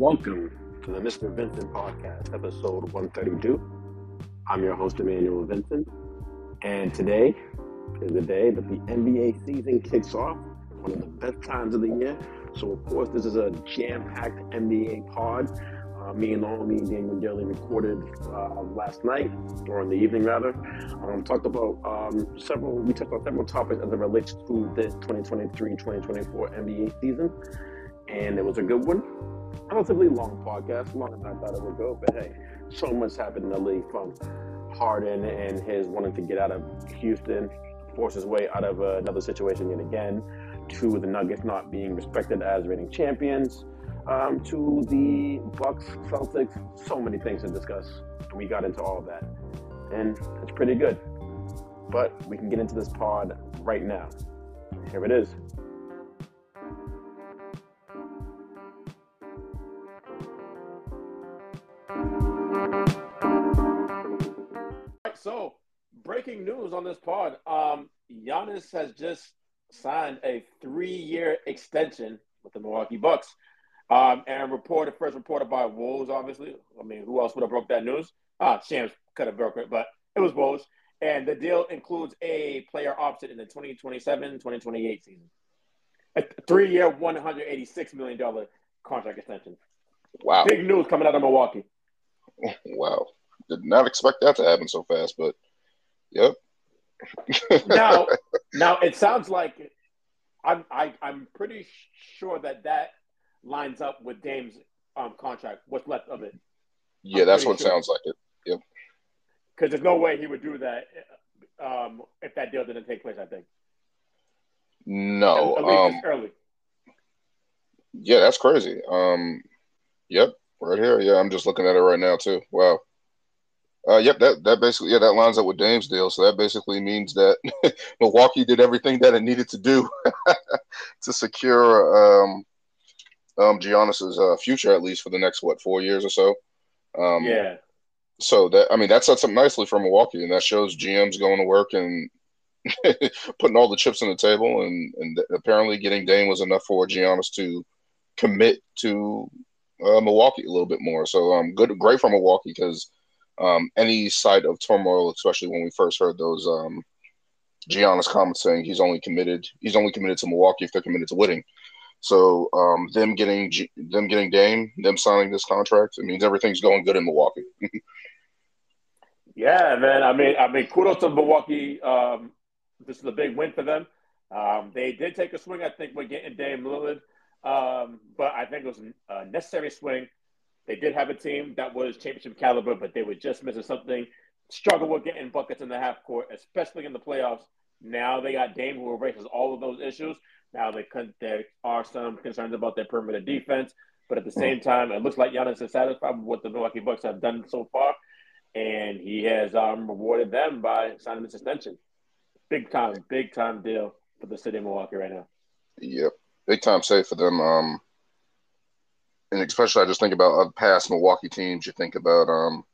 Welcome to the Mr. Vincent Podcast, episode 132. I'm your host, Emmanuel Vincent, and today is the day that the NBA season kicks off, one of the best times of the year. So, of course, this is a jam packed NBA pod. Uh, me and all me and Daniel Daly recorded uh, last night, or in the evening rather. Um, talked about um, several, we talked about several topics as it relates to this 2023 2024 NBA season. And it was a good one relatively long podcast, longer than I thought it would go. But hey, so much happened in the league from Harden and his wanting to get out of Houston, force his way out of uh, another situation yet again, to the Nuggets not being respected as reigning champions, um, to the Bucks, Celtics. So many things to discuss. We got into all of that, and it's pretty good. But we can get into this pod right now. Here it is. So, breaking news on this pod: um, Giannis has just signed a three-year extension with the Milwaukee Bucks, um, and reported first reported by Wolves. Obviously, I mean, who else would have broke that news? Ah, Shams could have broke it, but it was Wolves. And the deal includes a player option in the 2027-2028 season. A three-year, $186 million contract extension. Wow. Big news coming out of Milwaukee. Wow. Did not expect that to happen so fast, but yep. now, now it sounds like I'm I, I'm pretty sure that that lines up with Dame's um, contract. What's left of it? Yeah, I'm that's what sure. sounds like it. Yep. Because there's no way he would do that um, if that deal didn't take place. I think. No. At least Um. early. Yeah, that's crazy. Um. Yep. Right here. Yeah, I'm just looking at it right now too. Wow. Uh, yep, that, that basically yeah that lines up with Dame's deal. So that basically means that Milwaukee did everything that it needed to do to secure um, um, Giannis's uh, future at least for the next what four years or so. Um, yeah. So that I mean that sets up nicely for Milwaukee, and that shows GM's going to work and putting all the chips on the table, and and apparently getting Dame was enough for Giannis to commit to uh, Milwaukee a little bit more. So um, good, great for Milwaukee because um, any side of turmoil, especially when we first heard those um, Giannis comments saying he's only committed, he's only committed to Milwaukee if they're committed to winning. So um, them getting G- them getting Dame, them signing this contract, it means everything's going good in Milwaukee. Yeah, man. I mean, I mean, kudos to Milwaukee. Um, this is a big win for them. Um, they did take a swing, I think, with getting Dame Lillard, um, but I think it was a necessary swing. They did have a team that was championship caliber, but they were just missing something. Struggle with getting buckets in the half court, especially in the playoffs. Now they got Dame who erases all of those issues. Now they con- there are some concerns about their perimeter defense, but at the same time, it looks like Giannis is satisfied with what the Milwaukee Bucks have done so far, and he has um, rewarded them by signing this extension. Big time, big time deal for the city of Milwaukee right now. Yep, big time save for them. Um, and especially I just think about uh, past Milwaukee teams. You think about um,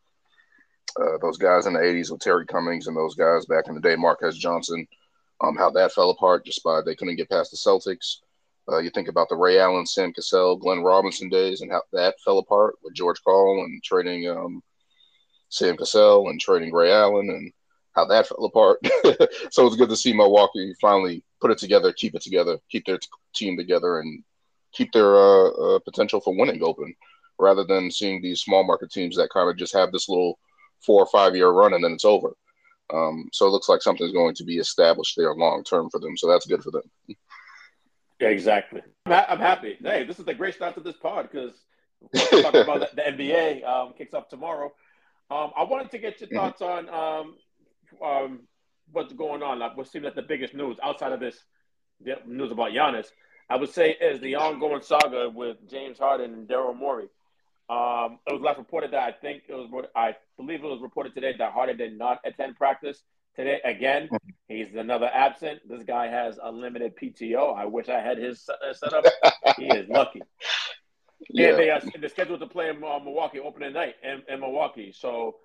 uh, those guys in the '80s with Terry Cummings and those guys back in the day, Marques Johnson. Um, how that fell apart just by they couldn't get past the Celtics. Uh, you think about the Ray Allen, Sam Cassell, Glenn Robinson days, and how that fell apart with George Karl and trading um, Sam Cassell and trading Ray Allen and how that fell apart. so it's good to see Milwaukee finally put it together, keep it together, keep their team together, and keep their uh, uh, potential for winning open, rather than seeing these small market teams that kind of just have this little four or five year run and then it's over. Um, so it looks like something's going to be established there long term for them. So that's good for them. Yeah, exactly. I'm, ha- I'm happy. Hey, this is a great start to this pod because we're talking about the, the NBA um, kicks off tomorrow. Um, I wanted to get your thoughts on um, um, what's going on. Like, what seems like the biggest news outside of this the news about Giannis, I would say, is the ongoing saga with James Harden and Daryl Morey. Um, it was last reported that I think it was, I believe it was reported today that Harden did not attend practice today. Again, he's another absent. This guy has unlimited PTO. I wish I had his uh, set up. he is lucky. Yeah, Yeah. they are they're scheduled to play in uh, Milwaukee opening night in, in Milwaukee. So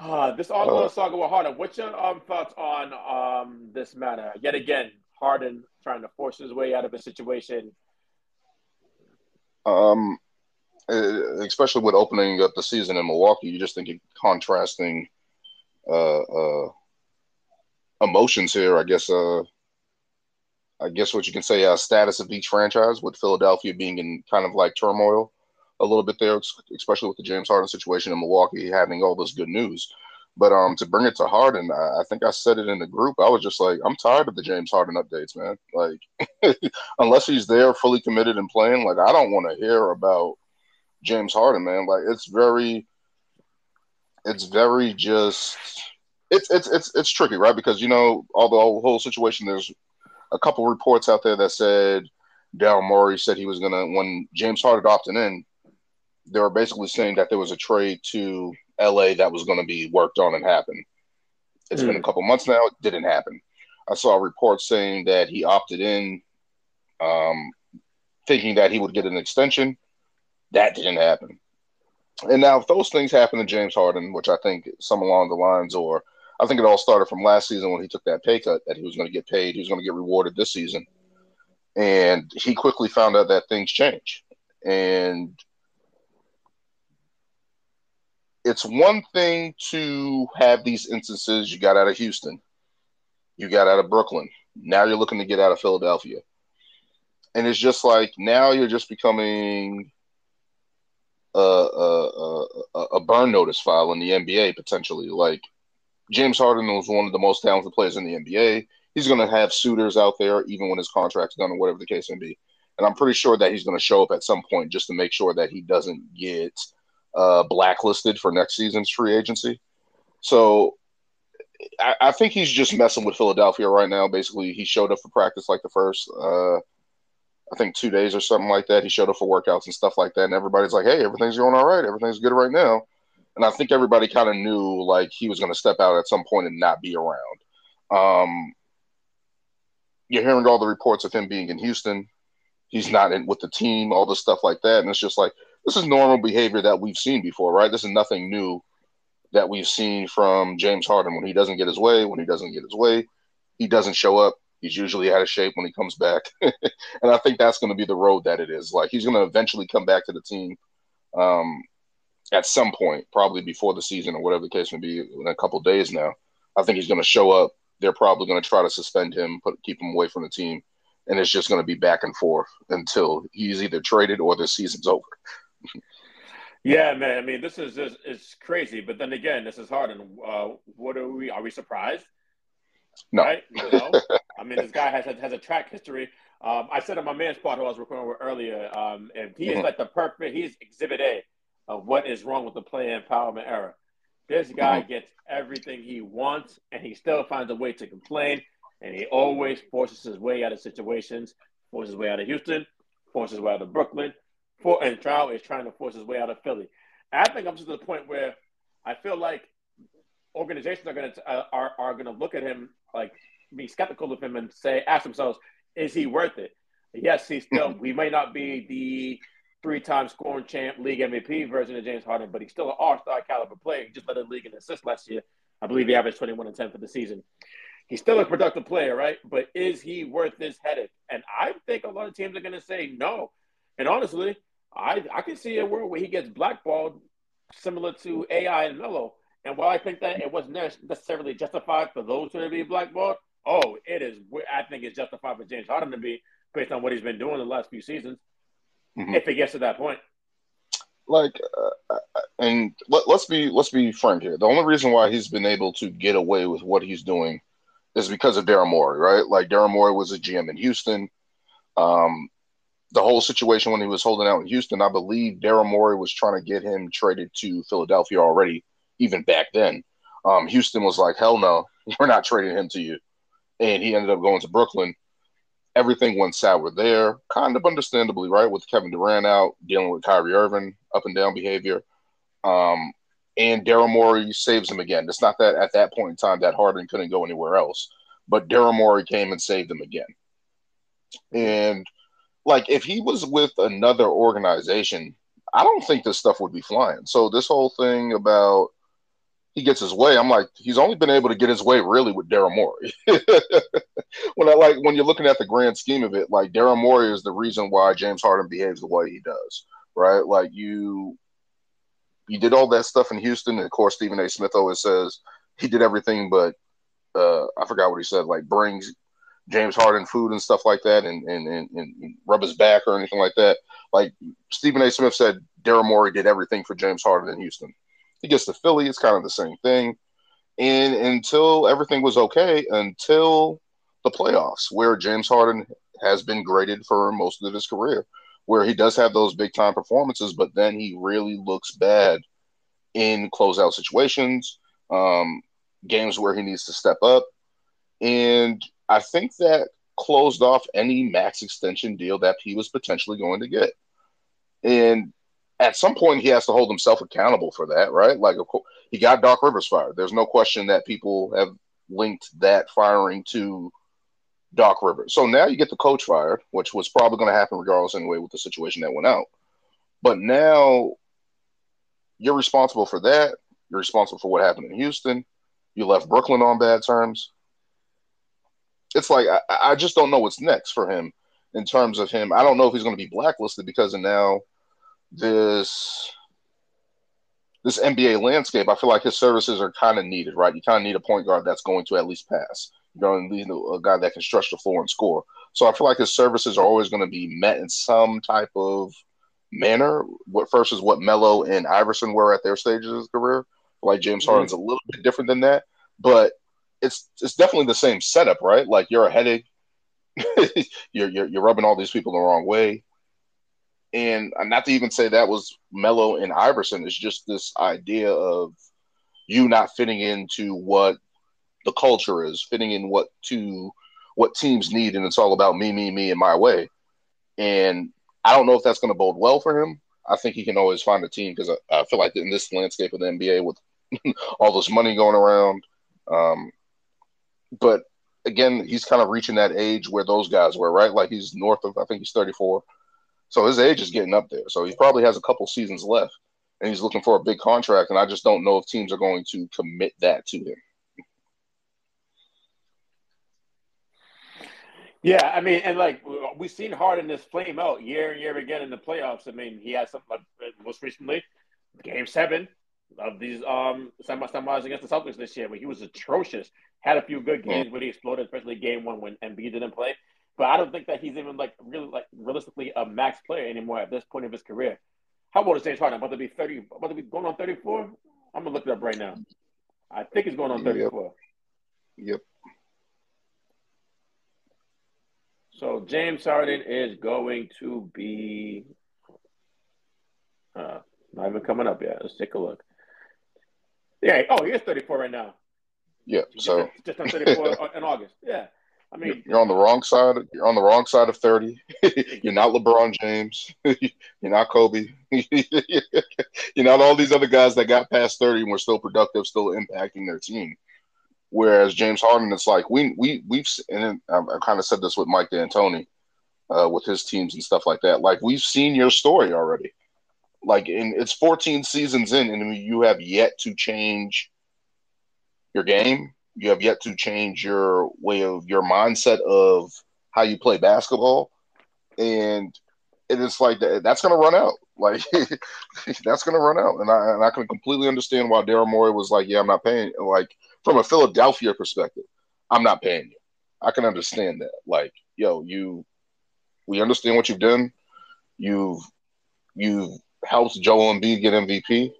uh, this ongoing Uh. saga with Harden. What's your um, thoughts on um, this matter? Yet again, Harden trying to force his way out of a situation. Um, uh, especially with opening up the season in Milwaukee, you just think contrasting uh, uh, emotions here. I guess. Uh, I guess what you can say, uh, status of each franchise, with Philadelphia being in kind of like turmoil a little bit there, especially with the James Harden situation in Milwaukee having all this good news. But um, to bring it to Harden, I, I, think I said it in the group. I was just like, I'm tired of the James Harden updates, man. Like, unless he's there, fully committed and playing, like I don't want to hear about James Harden, man. Like, it's very, it's very just, it's it's it's it's tricky, right? Because you know, all the whole situation, there's a couple reports out there that said Daryl Morey said he was gonna when James Harden opted in, they were basically saying that there was a trade to LA that was going to be worked on and happen. It's mm. been a hmm. couple months now. It didn't happen. I saw a report saying that he opted in, um, thinking that he would get an extension. That didn't happen. And now, if those things happen to James Harden, which I think some along the lines, or I think it all started from last season when he took that pay cut that he was going to get paid, he was going to get rewarded this season. And he quickly found out that things change. And it's one thing to have these instances you got out of Houston, you got out of Brooklyn. Now you're looking to get out of Philadelphia. And it's just like now you're just becoming a, a, a, a burn notice file in the NBA potentially. Like James Harden was one of the most talented players in the NBA. He's going to have suitors out there even when his contract's done or whatever the case may be. And I'm pretty sure that he's going to show up at some point just to make sure that he doesn't get – uh, blacklisted for next season's free agency. So I, I, think he's just messing with Philadelphia right now. Basically, he showed up for practice like the first, uh, I think, two days or something like that. He showed up for workouts and stuff like that. And everybody's like, hey, everything's going all right. Everything's good right now. And I think everybody kind of knew like he was going to step out at some point and not be around. Um, you're hearing all the reports of him being in Houston. He's not in with the team, all the stuff like that. And it's just like, this is normal behavior that we've seen before, right? This is nothing new that we've seen from James Harden. When he doesn't get his way, when he doesn't get his way, he doesn't show up. He's usually out of shape when he comes back. and I think that's going to be the road that it is. Like he's going to eventually come back to the team um, at some point, probably before the season or whatever the case may be in a couple days now. I think he's going to show up. They're probably going to try to suspend him, put keep him away from the team, and it's just going to be back and forth until he's either traded or the season's over. Yeah, man. I mean, this is it's crazy. But then again, this is hard. And uh, what are we? Are we surprised? No. Right? I mean, this guy has a, has a track history. Um, I said on my man spot who I was recording with earlier, um, and he mm-hmm. is like the perfect. He's Exhibit A of what is wrong with the player empowerment era. This guy mm-hmm. gets everything he wants, and he still finds a way to complain, and he always forces his way out of situations, forces his way out of Houston, forces his way out of Brooklyn, for and Trout is trying to force his way out of Philly. I think I'm to the point where I feel like organizations are going to uh, are are going to look at him like be skeptical of him and say ask themselves, is he worth it? Yes, he's still. we may not be the three-time scoring champ, league MVP version of James Harden, but he's still an all-star caliber player. He just led the league in assists last year. I believe he averaged 21 and 10 for the season. He's still a productive player, right? But is he worth this headache? And I think a lot of teams are going to say no. And honestly, I I can see a world where he gets blackballed, similar to AI and Melo. And while I think that it wasn't necessarily justified for those two to be blackballed, oh, it is. I think it's justified for James Harden to be based on what he's been doing the last few seasons. Mm-hmm. If it gets to that point, like, uh, uh, and let, us be let's be frank here. The only reason why he's been able to get away with what he's doing is because of Daryl Morey, right? Like Daryl Morey was a GM in Houston. Um, the whole situation when he was holding out in Houston, I believe Daryl Morey was trying to get him traded to Philadelphia already, even back then. Um, Houston was like, hell no, we're not trading him to you. And he ended up going to Brooklyn. Everything went sour there, kind of understandably, right? With Kevin Durant out, dealing with Kyrie Irving, up and down behavior. Um, and Daryl Morey saves him again. It's not that at that point in time that Harden couldn't go anywhere else, but Daryl Morey came and saved him again. And – like if he was with another organization, I don't think this stuff would be flying. So this whole thing about he gets his way, I'm like, he's only been able to get his way really with Daryl Morey. when I like when you're looking at the grand scheme of it, like Daryl Morey is the reason why James Harden behaves the way he does. right? Like you you did all that stuff in Houston, and of course Stephen A. Smith always says he did everything but uh, I forgot what he said, like brings James Harden food and stuff like that, and and, and, and rub his back or anything like that. Like Stephen A. Smith said, Daryl Morey did everything for James Harden in Houston. He gets to Philly, it's kind of the same thing. And until everything was okay, until the playoffs, where James Harden has been graded for most of his career, where he does have those big time performances, but then he really looks bad in closeout situations, um, games where he needs to step up. And I think that closed off any max extension deal that he was potentially going to get. And at some point, he has to hold himself accountable for that, right? Like, of course, he got Doc Rivers fired. There's no question that people have linked that firing to Doc Rivers. So now you get the coach fired, which was probably going to happen regardless anyway with the situation that went out. But now you're responsible for that. You're responsible for what happened in Houston. You left Brooklyn on bad terms it's like I, I just don't know what's next for him in terms of him. I don't know if he's going to be blacklisted because of now this this NBA landscape. I feel like his services are kind of needed, right? You kind of need a point guard that's going to at least pass. You're going to need a guy that can stretch the floor and score. So I feel like his services are always going to be met in some type of manner. What first is what Melo and Iverson were at their stages of his career. Like James mm-hmm. Harden's a little bit different than that, but it's it's definitely the same setup, right? Like you're a headache. you're, you're you're rubbing all these people the wrong way. And not to even say that was Melo and Iverson, it's just this idea of you not fitting into what the culture is, fitting in what to what teams need, and it's all about me, me, me, and my way. And I don't know if that's going to bode well for him. I think he can always find a team because I, I, feel like in this landscape of the NBA with all this money going around, um, but again, he's kind of reaching that age where those guys were, right? Like he's north of, I think he's 34. So his age is getting up there. So he probably has a couple seasons left and he's looking for a big contract. And I just don't know if teams are going to commit that to him. Yeah, I mean, and like we've seen Harden this flame out year and year again in the playoffs. I mean, he had something like most recently, Game Seven of these um semis against the Celtics this year, where he was atrocious had a few good games when he exploded, especially game one when Embiid didn't play. But I don't think that he's even like really like realistically a max player anymore at this point of his career. How old is James Harden? About to be thirty? About to be going on thirty four? I'm gonna look it up right now. I think he's going on thirty four. Yep. yep. So James Harden is going to be uh, not even coming up yet. Let's take a look. Yeah. Oh, he is 34 right now. Yeah. So just on 34 in August. Yeah. I mean, you're on the wrong side. You're on the wrong side of 30. you're not LeBron James. you're not Kobe. you're not all these other guys that got past 30 and were still productive, still impacting their team. Whereas James Harden, it's like we we we've and I, I kind of said this with Mike D'Antoni, uh, with his teams and stuff like that. Like we've seen your story already. Like it's 14 seasons in, and you have yet to change your game. You have yet to change your way of your mindset of how you play basketball, and it is like that, that's going to run out. Like that's going to run out, and I and I can completely understand why Daryl Morey was like, "Yeah, I'm not paying." Like from a Philadelphia perspective, I'm not paying you. I can understand that. Like, yo, you, we understand what you've done. You've you've helped Joel Embiid get MVP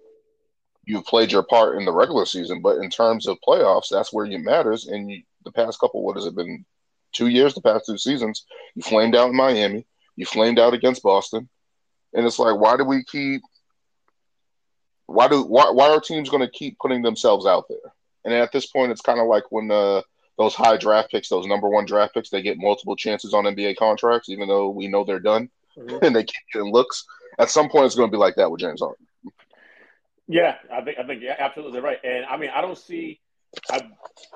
you've played your part in the regular season, but in terms of playoffs, that's where it matters. And you, the past couple, what has it been? Two years, the past two seasons, you flamed out in Miami, you flamed out against Boston, and it's like, why do we keep? Why do why why are teams going to keep putting themselves out there? And at this point, it's kind of like when uh, those high draft picks, those number one draft picks, they get multiple chances on NBA contracts, even though we know they're done mm-hmm. and they keep getting looks. At some point, it's going to be like that with James Harden. Yeah, I think I think yeah, absolutely right. And I mean, I don't see, I,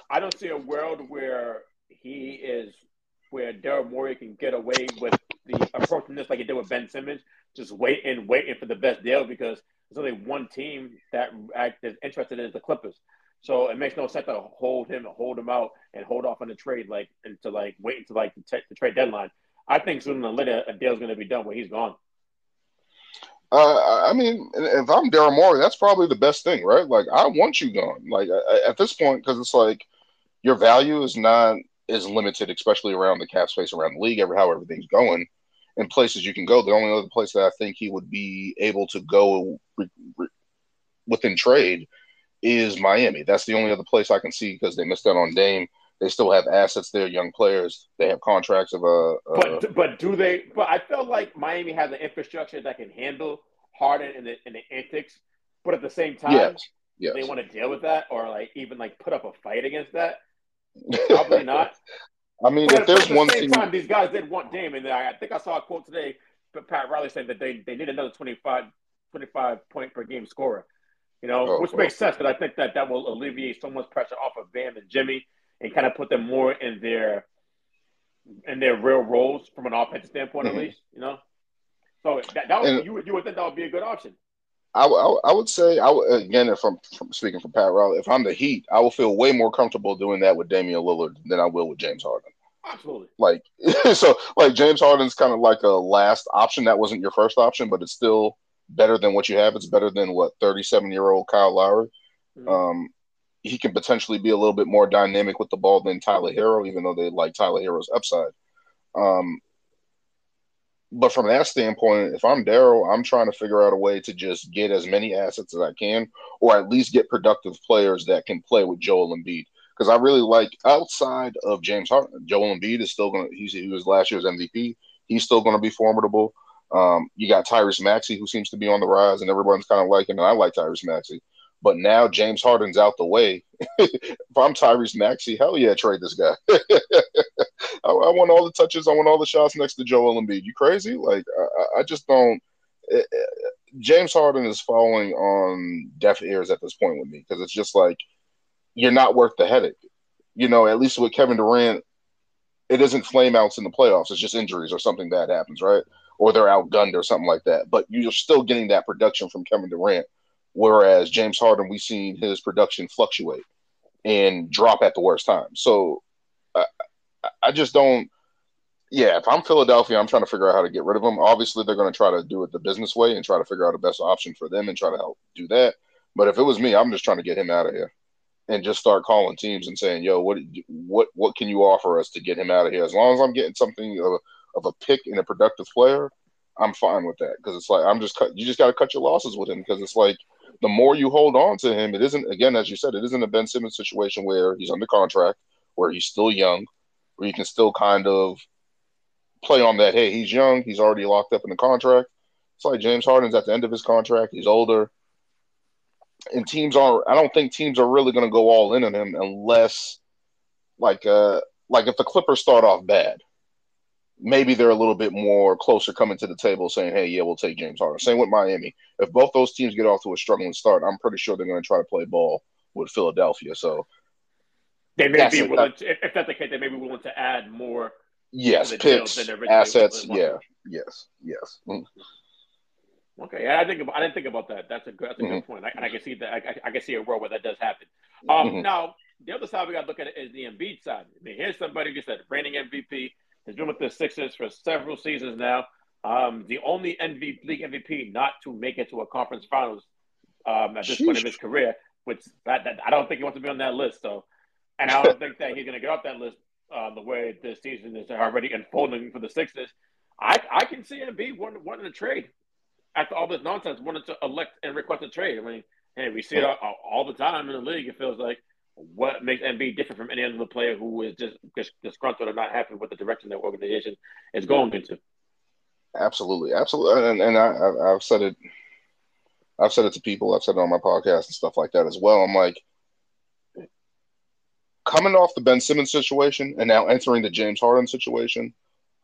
I don't see a world where he is where Daryl Morey can get away with the approaching this like he did with Ben Simmons, just waiting, waiting for the best deal because there's only one team that is interested in the Clippers. So it makes no sense to hold him, hold him out, and hold off on the trade like and to like wait until like the, t- the trade deadline. I think sooner than later a deal's going to be done when he's gone. Uh, I mean, if I'm Daryl Morey, that's probably the best thing, right? Like, I want you gone. Like at this point, because it's like your value is not is limited, especially around the cap space around the league, ever how everything's going, and places you can go. The only other place that I think he would be able to go re, re, within trade is Miami. That's the only other place I can see because they missed out on Dame. They still have assets there, young players. They have contracts of a. Uh, but but do they? But I felt like Miami has an infrastructure that can handle Harden and the and the antics, but at the same time, yes. Yes. they want to deal with that or like even like put up a fight against that. Probably not. I mean, but if there's the one same thing, time, these guys did want Dame, and I, think I saw a quote today. But Pat Riley saying that they, they need another 25, 25 point per game scorer. You know, oh, which makes sense because I think that that will alleviate so much pressure off of Bam and Jimmy and kind of put them more in their in their real roles from an offensive standpoint, mm-hmm. at least. You know, so that, that would, you would you would think that would be a good option. I, I, I would say I would, again if I'm speaking for Pat Riley, if I'm the Heat, I will feel way more comfortable doing that with Damian Lillard than I will with James Harden. Absolutely. Like so, like James Harden's kind of like a last option. That wasn't your first option, but it's still better than what you have. It's better than what 37 year old Kyle Lowry. Mm-hmm. Um, he can potentially be a little bit more dynamic with the ball than Tyler Herro, even though they like Tyler Herro's upside. Um, but from that standpoint, if I'm Daryl, I'm trying to figure out a way to just get as many assets as I can, or at least get productive players that can play with Joel Embiid. Because I really like outside of James Harden, Joel Embiid is still going to. He was last year's MVP. He's still going to be formidable. Um, you got Tyrese Maxey, who seems to be on the rise, and everyone's kind of liking. And I like Tyrese Maxey. But now James Harden's out the way. if I'm Tyrese Maxey, hell yeah, trade this guy. I, I, want all the touches. I want all the shots next to Joel Embiid. You crazy? Like I, I just don't. It, eh, it, eh, James Harden is falling on deaf ears at this point with me because it's just like you're not worth the headache. You know, at least with Kevin Durant, it isn't flameouts in the playoffs. It's just injuries or something bad happens, right? Or they're outgunned or something like that. But you're still getting that production from Kevin Durant Whereas James Harden, we've seen his production fluctuate and drop at the worst time. So I, I just don't. Yeah, if I'm Philadelphia, I'm trying to figure out how to get rid of them. Obviously, they're going to try to do it the business way and try to figure out the best option for them and try to help do that. But if it was me, I'm just trying to get him out of here and just start calling teams and saying, "Yo, what what what can you offer us to get him out of here?" As long as I'm getting something of a, of a pick and a productive player, I'm fine with that because it's like I'm just cut. You just got to cut your losses with him because it's like the more you hold on to him, it isn't again as you said, it isn't a Ben Simmons situation where he's under contract, where he's still young, where you can still kind of play on that. Hey, he's young, he's already locked up in the contract. It's like James Harden's at the end of his contract. He's older, and teams are. I don't think teams are really going to go all in on him unless, like, uh, like if the Clippers start off bad, maybe they're a little bit more closer coming to the table saying, hey, yeah, we'll take James Harden. Same with Miami. If both those teams get off to a struggling start, I'm pretty sure they're going to try to play ball with Philadelphia. So they may be willing to, if that's the case, they may be willing to add more. Yes, picks, assets. Yeah, yes, yes. Mm-hmm. Okay, I think I didn't think about that. That's a good, that's a mm-hmm. good point. I, and I can see that. I, I, can see a world where that does happen. Um, mm-hmm. Now, the other side we got to look at is the Embiid side. I mean, here's somebody who said reigning MVP, has been with the Sixers for several seasons now. Um, the only MVP, league MVP not to make it to a conference finals um, at this Sheesh. point in his career, which that, that, I don't think he wants to be on that list. So, and I don't think that he's going to get off that list uh, the way this season is already unfolding for the Sixers. I, I can see him be wanting, wanting to trade after all this nonsense, wanting to elect and request a trade. I mean, hey, we see it all, all the time in the league. It feels like what makes Embiid different from any other player who is just, just disgruntled or not happy with the direction their organization is going into. Absolutely, absolutely, and, and I, have said it. I've said it to people. I've said it on my podcast and stuff like that as well. I'm like, coming off the Ben Simmons situation and now entering the James Harden situation,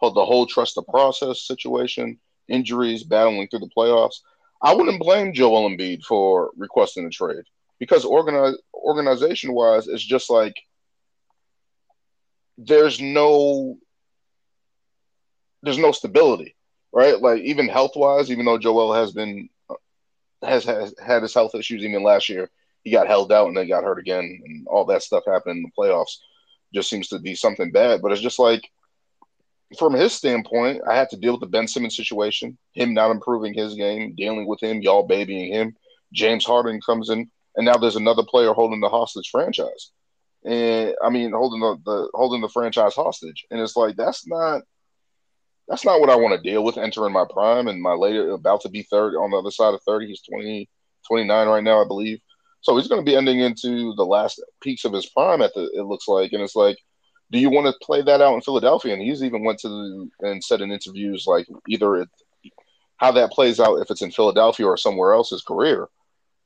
the whole trust the process situation, injuries, battling through the playoffs. I wouldn't blame Joel Embiid for requesting a trade because organize, organization wise, it's just like there's no there's no stability, right? Like even health wise, even though Joel has been has, has had his health issues even last year, he got held out and then got hurt again, and all that stuff happened in the playoffs. Just seems to be something bad, but it's just like from his standpoint, I had to deal with the Ben Simmons situation, him not improving his game, dealing with him, y'all babying him. James Harden comes in, and now there's another player holding the hostage franchise, and I mean holding the, the holding the franchise hostage, and it's like that's not that's not what I want to deal with entering my prime and my later about to be 30 on the other side of 30. He's 20, 29 right now, I believe. So he's going to be ending into the last peaks of his prime at the, it looks like. And it's like, do you want to play that out in Philadelphia? And he's even went to the, and said in interviews, like either it, how that plays out, if it's in Philadelphia or somewhere else, his career,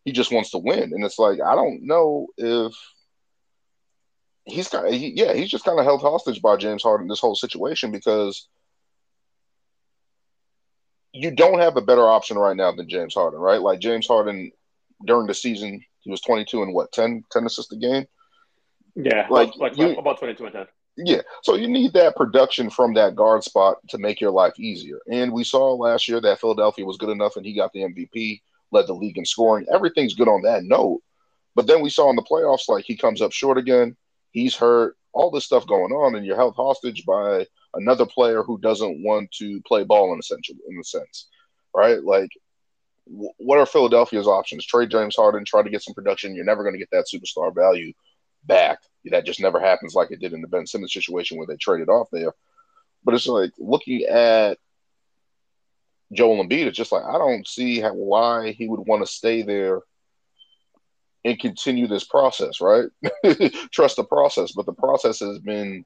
he just wants to win. And it's like, I don't know if he's kind of, he, yeah, he's just kind of held hostage by James Harden, this whole situation, because you don't have a better option right now than James Harden, right? Like James Harden during the season, he was 22 and what, 10, 10 assists a game? Yeah, like, like you, about 22 and 10. Yeah. So you need that production from that guard spot to make your life easier. And we saw last year that Philadelphia was good enough and he got the MVP, led the league in scoring. Everything's good on that note. But then we saw in the playoffs, like he comes up short again. He's hurt, all this stuff going on, and you're held hostage by another player who doesn't want to play ball in essential in a sense, right? Like, what are Philadelphia's options? Trade James Harden, try to get some production. You're never going to get that superstar value back. That just never happens like it did in the Ben Simmons situation where they traded off there. But it's like looking at Joel Embiid, it's just like I don't see how, why he would want to stay there and continue this process, right? Trust the process, but the process has been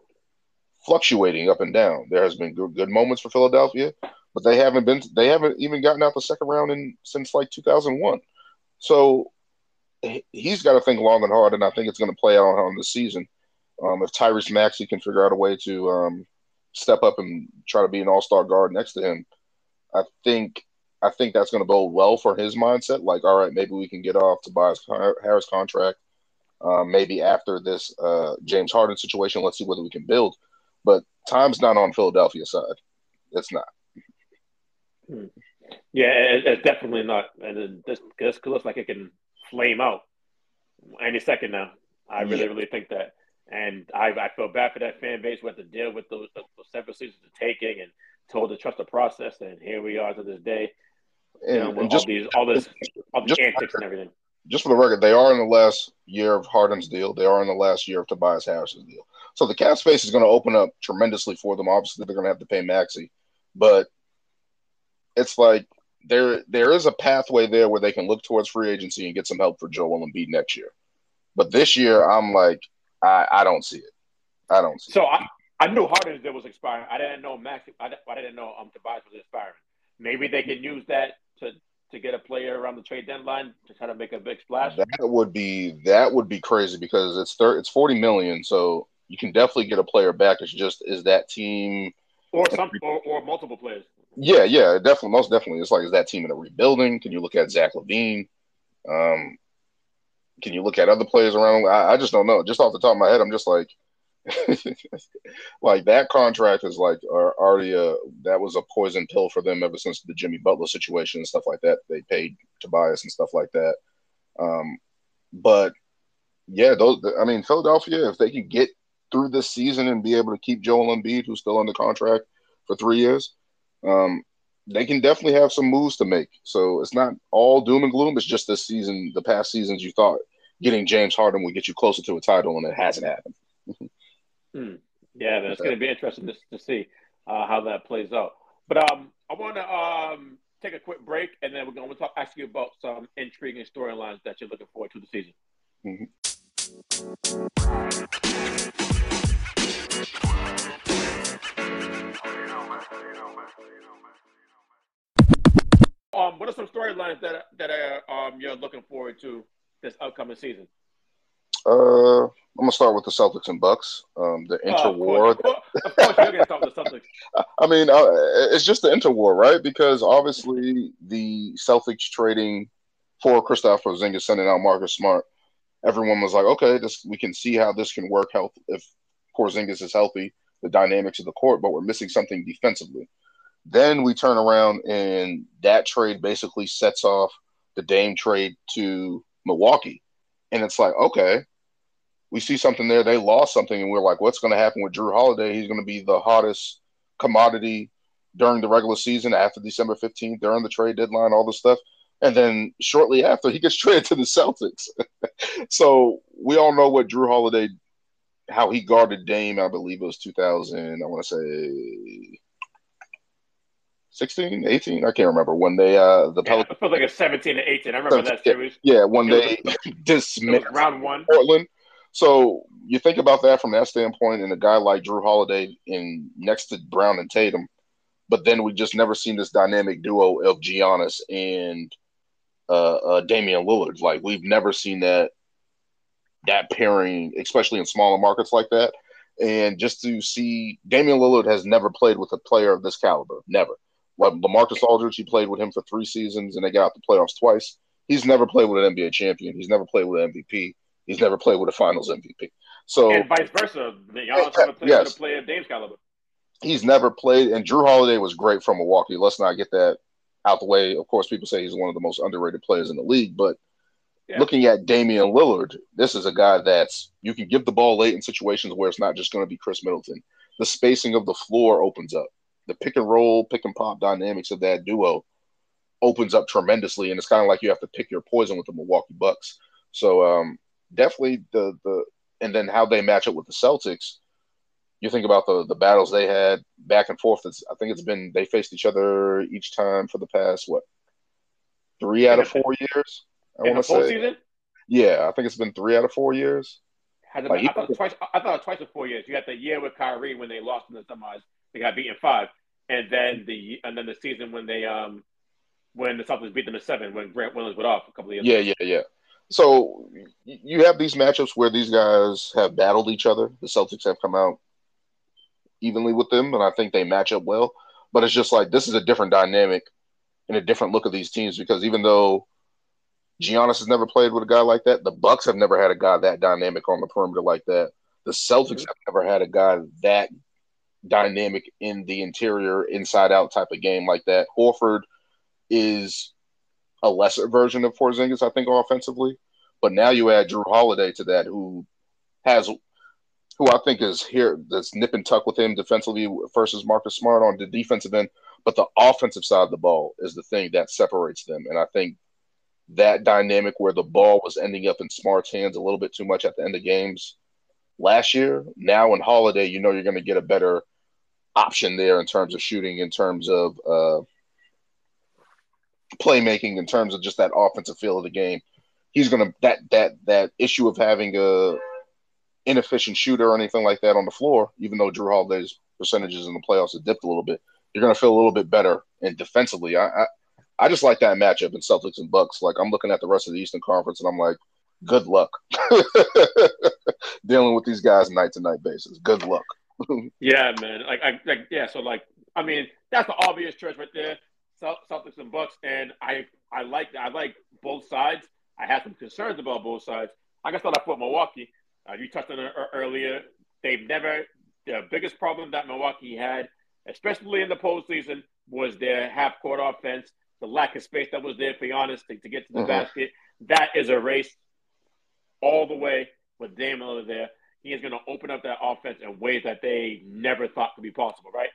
fluctuating up and down. There has been good, good moments for Philadelphia, but they haven't been they haven't even gotten out the second round in since like 2001. So he's got to think long and hard, and I think it's going to play out on this season. Um, if Tyrese Maxey can figure out a way to um, step up and try to be an All Star guard next to him, I think I think that's going to bode well for his mindset. Like, all right, maybe we can get off Tobias Harris contract. Um, maybe after this uh, James Harden situation, let's see whether we can build. But time's not on Philadelphia's side. It's not. Hmm. Yeah, it, it's definitely not. And this, this looks like it can flame out any second now. I really, yeah. really think that. And I, I feel bad for that fan base who had to deal with those, those several seasons of taking and told to trust the process. And here we are to this day. And, you know, and just, all these, all this, all these antics and everything. Just for the record, they are in the last year of Harden's deal. They are in the last year of Tobias Harris's deal. So the cap space is going to open up tremendously for them. Obviously, they're going to have to pay Maxey, but it's like there there is a pathway there where they can look towards free agency and get some help for Joel Embiid next year. But this year, I'm like, I, I don't see it. I don't see. So it. I, I knew Harden was expiring. I didn't know Max. I, I didn't know um Tobias was expiring. Maybe they can use that to to get a player around the trade deadline to kind of make a big splash. That would be that would be crazy because it's thir- it's forty million. So you can definitely get a player back. It's just is that team or some or, or multiple players. Yeah, yeah, definitely, most definitely. It's like is that team in a rebuilding? Can you look at Zach LaVine? Um, can you look at other players around? I, I just don't know. Just off the top of my head, I'm just like, like that contract is like already a that was a poison pill for them ever since the Jimmy Butler situation and stuff like that. They paid Tobias and stuff like that. Um, but yeah, those. I mean, Philadelphia, if they can get through this season and be able to keep Joel Embiid, who's still under contract for three years, um, they can definitely have some moves to make. So it's not all doom and gloom. It's just this season, the past seasons, you thought getting James Harden would get you closer to a title, and it hasn't happened. Hmm. Yeah, it's going to be interesting to, to see uh, how that plays out. But um, I want to um, take a quick break, and then we're going to talk ask you about some intriguing storylines that you're looking forward to the season. Mm-hmm. Um, what are some storylines that that are, um, you're looking forward to this upcoming season? Uh, I'm gonna start with the Celtics and Bucks. Um, the oh, interwar. Of course, of course you're gonna start with the Celtics. I mean, uh, it's just the interwar, right? Because obviously the Celtics trading for Kristaps Porzingis, sending out Marcus Smart everyone was like, okay, this we can see how this can work health if Porzingis is healthy, the dynamics of the court, but we're missing something defensively. Then we turn around and that trade basically sets off the Dame trade to Milwaukee. And it's like, okay, we see something there. They lost something, and we're like, what's going to happen with Jrue Holiday? He's going to be the hottest commodity during the regular season after December 15th, during the trade deadline, all this stuff. And then shortly after, he gets traded to the Celtics. so we all know what Jrue Holiday, how he guarded Dame. I believe it was 2000. I want to say 16, 18. I can't remember when they uh the yeah, Pelicans. I feel like a 17 to 18. I remember that series. Yeah, when they dismissed round one Portland. So you think about that from that standpoint, and a guy like Jrue Holiday in next to Brown and Tatum, but then we just never seen this dynamic duo of Giannis and uh, uh, Damian Lillard. Like we've never seen that that pairing, especially in smaller markets like that. And just to see Damian Lillard has never played with a player of this caliber, never. Like LaMarcus Aldridge, he played with him for three seasons and they got out the playoffs twice. He's never played with an NBA champion. He's never played with an MVP. He's never played with a Finals MVP. So and vice versa, Giannis never played yes. with a player of Dame's caliber. He's never played, and Jrue Holiday was great from Milwaukee. Let's not get that out the way. Of course, people say he's one of the most underrated players in the league, but yeah. looking at Damian Lillard, this is a guy that's you can give the ball late in situations where it's not just going to be Khris Middleton. The spacing of the floor opens up. The pick and roll, pick and pop dynamics of that duo opens up tremendously, and it's kind of like you have to pick your poison with the Milwaukee Bucks. So um, definitely the the and then how they match up with the Celtics you think about the the battles they had back and forth. It's, I think it's been they faced each other each time for the past what three out of four years. I want to say. Season? Yeah, I think it's been three out of four years. Has it like, I thought twice. I thought twice in four years. You got the year with Kyrie when they lost in the semis. They got beaten five, and then the and then the season when they um when the Celtics beat them in seven when Grant Williams went off a couple of years. Yeah, ago. yeah, yeah. So you have these matchups where these guys have battled each other. The Celtics have come out evenly with them, and I think they match up well. But it's just like this is a different dynamic and a different look of these teams because even though Giannis has never played with a guy like that, the Bucks have never had a guy that dynamic on the perimeter like that. The Celtics mm-hmm. have never had a guy that dynamic in the interior, inside out type of game like that. Horford is a lesser version of Porzingis, I think, offensively. But now you add Jrue Holiday to that, who has who I think is here that's nip and tuck with him defensively versus Marcus Smart on the defensive end. But the offensive side of the ball is the thing that separates them. And I think that dynamic where the ball was ending up in Smart's hands a little bit too much at the end of games last year, now in Holiday, you know you're going to get a better option there in terms of shooting, in terms of uh, playmaking, in terms of just that offensive feel of the game. He's to that that that issue of having a inefficient shooter or anything like that on the floor, even though Jrue Holiday's percentages in the playoffs have dipped a little bit, you're to feel a little bit better. And defensively, I, I, I just like that matchup in Celtics and Bucks. Like I'm looking at the rest of the Eastern Conference and I'm like, good luck dealing with these guys night to night basis. Good luck. yeah, man. Like, I, like, yeah. So, like, I mean, that's the obvious choice right there. Celtics and Bucks, and I, I like, I like both sides. I have some concerns about both sides. I guess I'll put Milwaukee. Uh, you touched on it earlier. They've never the biggest problem that Milwaukee had, especially in the postseason, was their half court offense, the lack of space that was there for Giannis to, to get to the mm-hmm. basket. That is a race all the way with Dame Lillard there. He is going to open up that offense in ways that they never thought could be possible, right?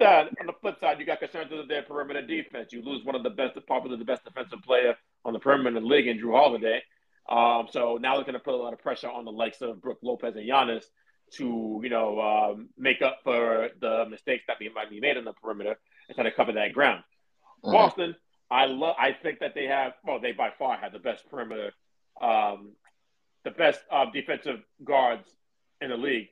On the flip side, you got concerns with their perimeter defense. You lose one of the best, probably the best defensive player on the perimeter in the league in Jrue Holiday. Um, so now they're going to put a lot of pressure on the likes of Brook Lopez and Giannis to, you know, um, make up for the mistakes that might be made on the perimeter and try to cover that ground. Mm-hmm. Boston, I love. I think that they have. Well, they by far have the best perimeter, um, the best uh, defensive guards in the league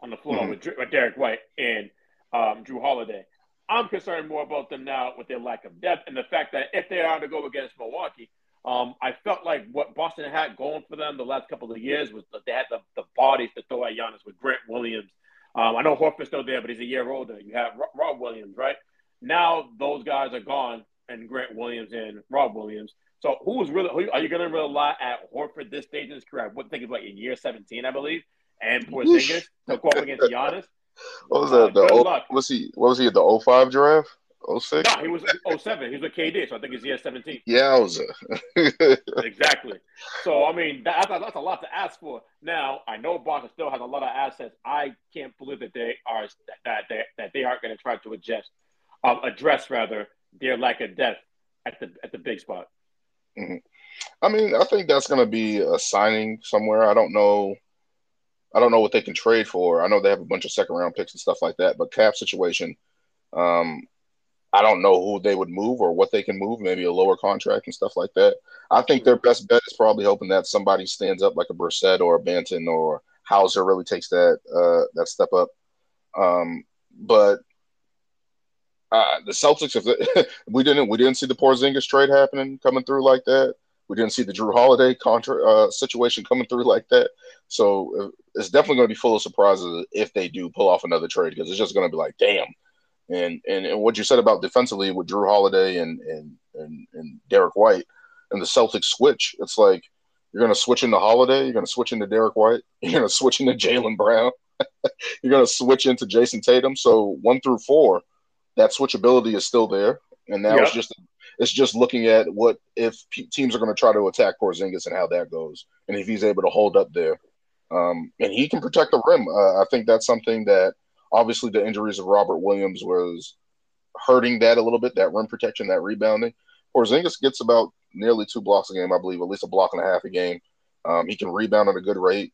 on the floor mm-hmm. with, with, Derrick White and um, Jrue Holiday. I'm concerned more about them now with their lack of depth and the fact that if they are to go against Milwaukee, um, I felt like what Boston had going for them the last couple of years was that they had the, the bodies to throw at Giannis with Grant Williams. Um, I know Horford's still there, but he's a year older. You have Rob Williams, right? Now those guys are gone, and Grant Williams and Rob Williams. So who's really who, are you going to rely at Horford this stage in his career? I would think it's like in year 17, I believe, and Porzingis to go up against Giannis. What was that? Uh, the o, was he? What was he at the 05 draft? 06? No, he was 07. He was with KD, so I think he's year 17. Yeah, I was. exactly. So, I mean, that, that's a lot to ask for. Now, I know Boston still has a lot of assets. I can't believe that they are that they, that they aren't going to try to adjust, uh, address rather their lack of depth at the at the big spot. Mm-hmm. I mean, I think that's going to be a signing somewhere. I don't know. I don't know what they can trade for. I know they have a bunch of second round picks and stuff like that, but cap situation, um, I don't know who they would move or what they can move. Maybe a lower contract and stuff like that. I think their best bet is probably hoping that somebody stands up like a Brissett or a Banton or Hauser really takes that uh, that step up. Um, but uh, the Celtics, if they, we didn't we didn't see the Porzingis trade happening coming through like that. We didn't see the Jrue Holiday contra uh, situation coming through like that. So uh, it's definitely going to be full of surprises if they do pull off another trade because it's just going to be like, damn. And, and and what you said about defensively with Jrue Holiday and and and, and Derrick White and the Celtics switch, it's like you're going to switch into Holiday, you're going to switch into Derrick White, you're going to switch into Jaylen Brown, you're going to switch into Jayson Tatum. So one through four, that switchability is still there, and now yep. it's just it's just looking at what if teams are going to try to attack Porzingis and how that goes, and if he's able to hold up there, um, and he can protect the rim. Uh, I think that's something that obviously the injuries of Robert Williams was hurting that a little bit, that rim protection, that rebounding. Porzingis gets about nearly two blocks a game, I believe, at least a block and a half a game. Um, he can rebound at a good rate.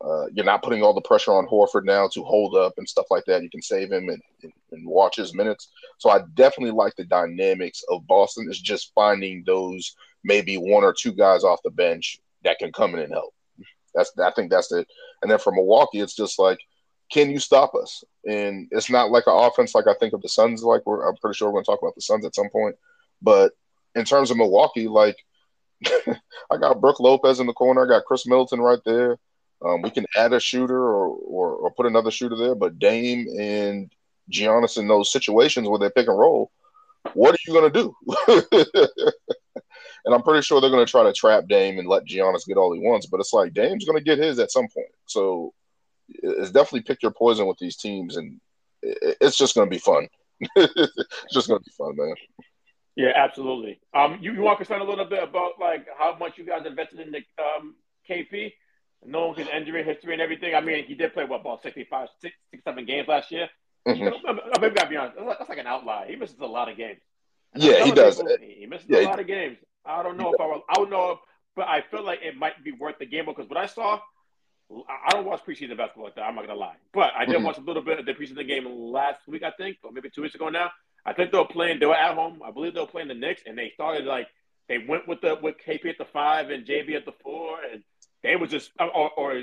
Uh, you're not putting all the pressure on Horford now to hold up and stuff like that. You can save him and, and, and, watch his minutes. So I definitely like the dynamics of Boston. It's just finding those maybe one or two guys off the bench that can come in and help. That's I think that's it. And then for Milwaukee, it's just like, can you stop us? And it's not like an offense like I think of the Suns. Like we're, I'm pretty sure we're going to talk about the Suns at some point. But in terms of Milwaukee, like I got Brook Lopez in the corner. I got Khris Middleton right there. Um, we can add a shooter or, or, or put another shooter there, but Dame and Giannis in those situations where they pick and roll, what are you going to do? and I'm pretty sure they're going to try to trap Dame and let Giannis get all he wants, but it's like Dame's going to get his at some point. So it's definitely pick your poison with these teams, and it's just going to be fun. it's just going to be fun, man. Yeah, absolutely. Um, you, you want to explain a little bit about like how much you guys invested in the um, KP? Knowing his injury history and everything, I mean, he did play what about 65, six, six seven games last year. Mm-hmm. You know, maybe I'll be honest, that's like an outlier. He misses a lot of games. Yeah, he does. People, he misses yeah, a lot of games. I don't know if I, will, I don't know, if, but I feel like it might be worth the gamble because what I saw, I don't watch preseason basketball like that. I'm not gonna lie, but I did mm-hmm. watch a little bit of the preseason game last week, I think, or maybe two weeks ago now. I think they were playing. They were at home. I believe they were playing the Knicks, and they started like they went with the with KP at the five and JB at the four, and they was just or, or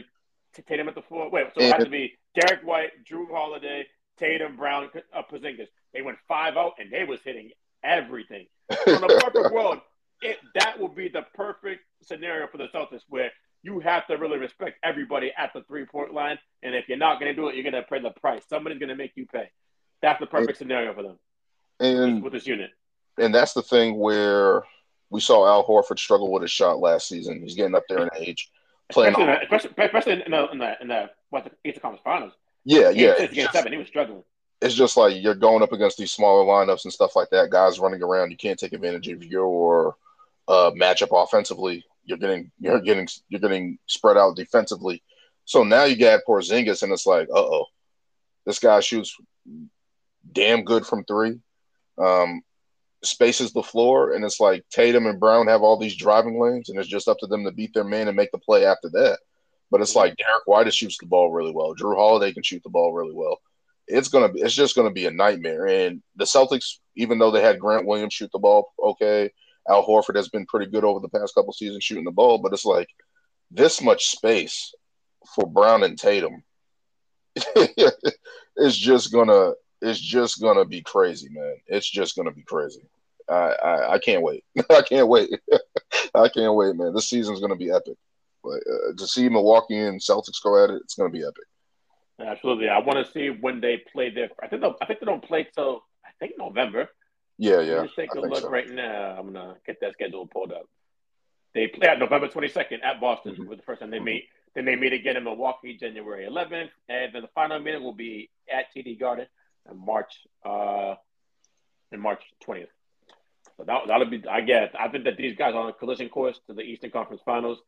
Tatum at the four. Wait, so it had to be Derrick White, Jrue Holiday, Tatum, Brown, uh, Porzingis. They went five out, and they was hitting everything. in a perfect world, it, that would be the perfect scenario for the Celtics, where you have to really respect everybody at the three point line, and if you're not going to do it, you're going to pay the price. Somebody's going to make you pay. That's the perfect and, scenario for them. And with this unit, and that's the thing where we saw Al Horford struggle with his shot last season. He's getting up there in age playing especially, in the, especially, especially in the in the in the what the Eastern Conference Finals. Yeah, yeah. Game just, seven, he was struggling. It's just like you're going up against these smaller lineups and stuff like that. Guys running around, you can't take advantage of your uh, matchup offensively. You're getting you're getting you're getting spread out defensively. So now you got Porzingis, and it's like, uh oh, this guy shoots damn good from three. Um, spaces the floor, and it's like Tatum and Brown have all these driving lanes, and it's just up to them to beat their man and make the play after that. But it's like Derrick White shoots the ball really well. Jrue Holiday can shoot the ball really well. It's gonna be it's just gonna be a nightmare. And the Celtics, even though they had Grant Williams shoot the ball okay, Al Horford has been pretty good over the past couple seasons shooting the ball, but it's like this much space for Brown and Tatum is just gonna it's just gonna be crazy, man. It's just gonna be crazy. I I, I can't wait. I can't wait. I can't wait, man. This season's gonna be epic. But uh, to see Milwaukee and Celtics go at it, it's gonna be epic. Absolutely. I want to see when they play their. I think I think they don't play till I think November. Yeah, yeah. Let's take a look so. right now. I'm gonna get that schedule pulled up. They play at November 22nd at Boston mm-hmm. with the first time they meet. Then they meet again in Milwaukee January 11th, and then the final meeting will be at TD Garden in March uh, in March 20th. So that, that'll be, I guess, I think that these guys are on a collision course to the Eastern Conference Finals.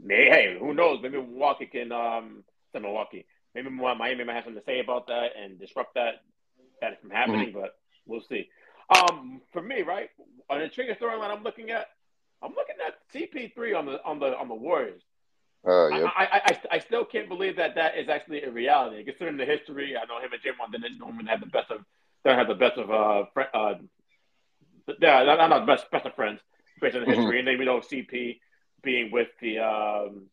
May, hey, who knows? Maybe Milwaukee can, um, the Milwaukee. Maybe Miami might have something to say about that and disrupt that that from happening, mm-hmm. but we'll see. Um, for me, right on the trigger storyline, I'm looking at, I'm looking at CP3 on the on the on the Warriors. Uh, yep. I, I, I, I, still can't believe that that is actually a reality. Considering the history, I know him and Draymond didn't normally have the best of, don't have the best of, uh, fr- uh, yeah, not, not the best, best of friends based on the mm-hmm. history. And then we know CP being with the, um,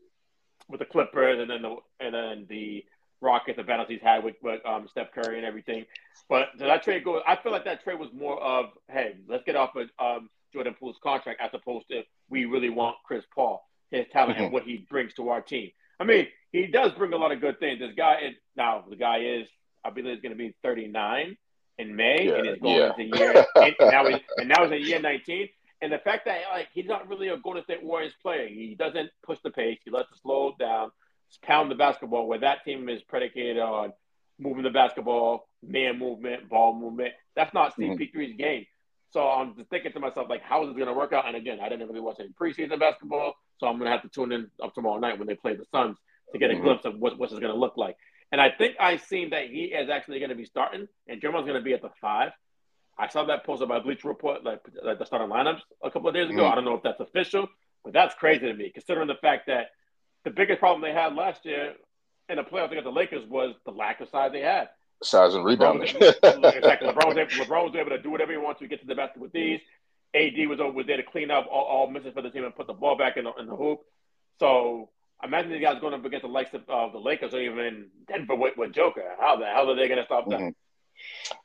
with the Clippers and then the, and then the Rockets, the battles he's had with, with um, Steph Curry and everything. But did that trade go? I feel like that trade was more of, hey, let's get off of um, Jordan Poole's contract as opposed to we really want Chris Paul, his talent mm-hmm. and what he brings to our team. I mean, he does bring a lot of good things. This guy is now the guy is I believe he's going to be 39 in May, yeah, and he's going yeah. into year and now he's, and now he's in year 19. And the fact that like he's not really a Golden State Warriors player, he doesn't push the pace. He lets it slow down pound the basketball where that team is predicated on moving the basketball, man movement, ball movement. That's not CP3's mm-hmm. game. So I'm just thinking to myself, like, how is it going to work out? And again, I didn't really watch any preseason basketball, so I'm going to have to tune in up tomorrow night when they play the Suns to get a mm-hmm. glimpse of what what's going to look like. And I think I seen that he is actually going to be starting, and Draymond's going to be at the five. I saw that posted by Bleacher Report, like, like the starting lineups a couple of days ago. Mm-hmm. I don't know if that's official, but that's crazy to me, considering the fact that the biggest problem they had last year in the playoffs against the Lakers was the lack of size they had. Size and rebounding. exactly. LeBron was, able, LeBron was able to do whatever he wants to get to the basket with these. AD was over, there to clean up all, all misses for the team and put the ball back in the, in the hoop. So imagine these guys going up against the likes of, of the Lakers or even Denver with, with Joker. How the hell are they going to stop that? Mm-hmm.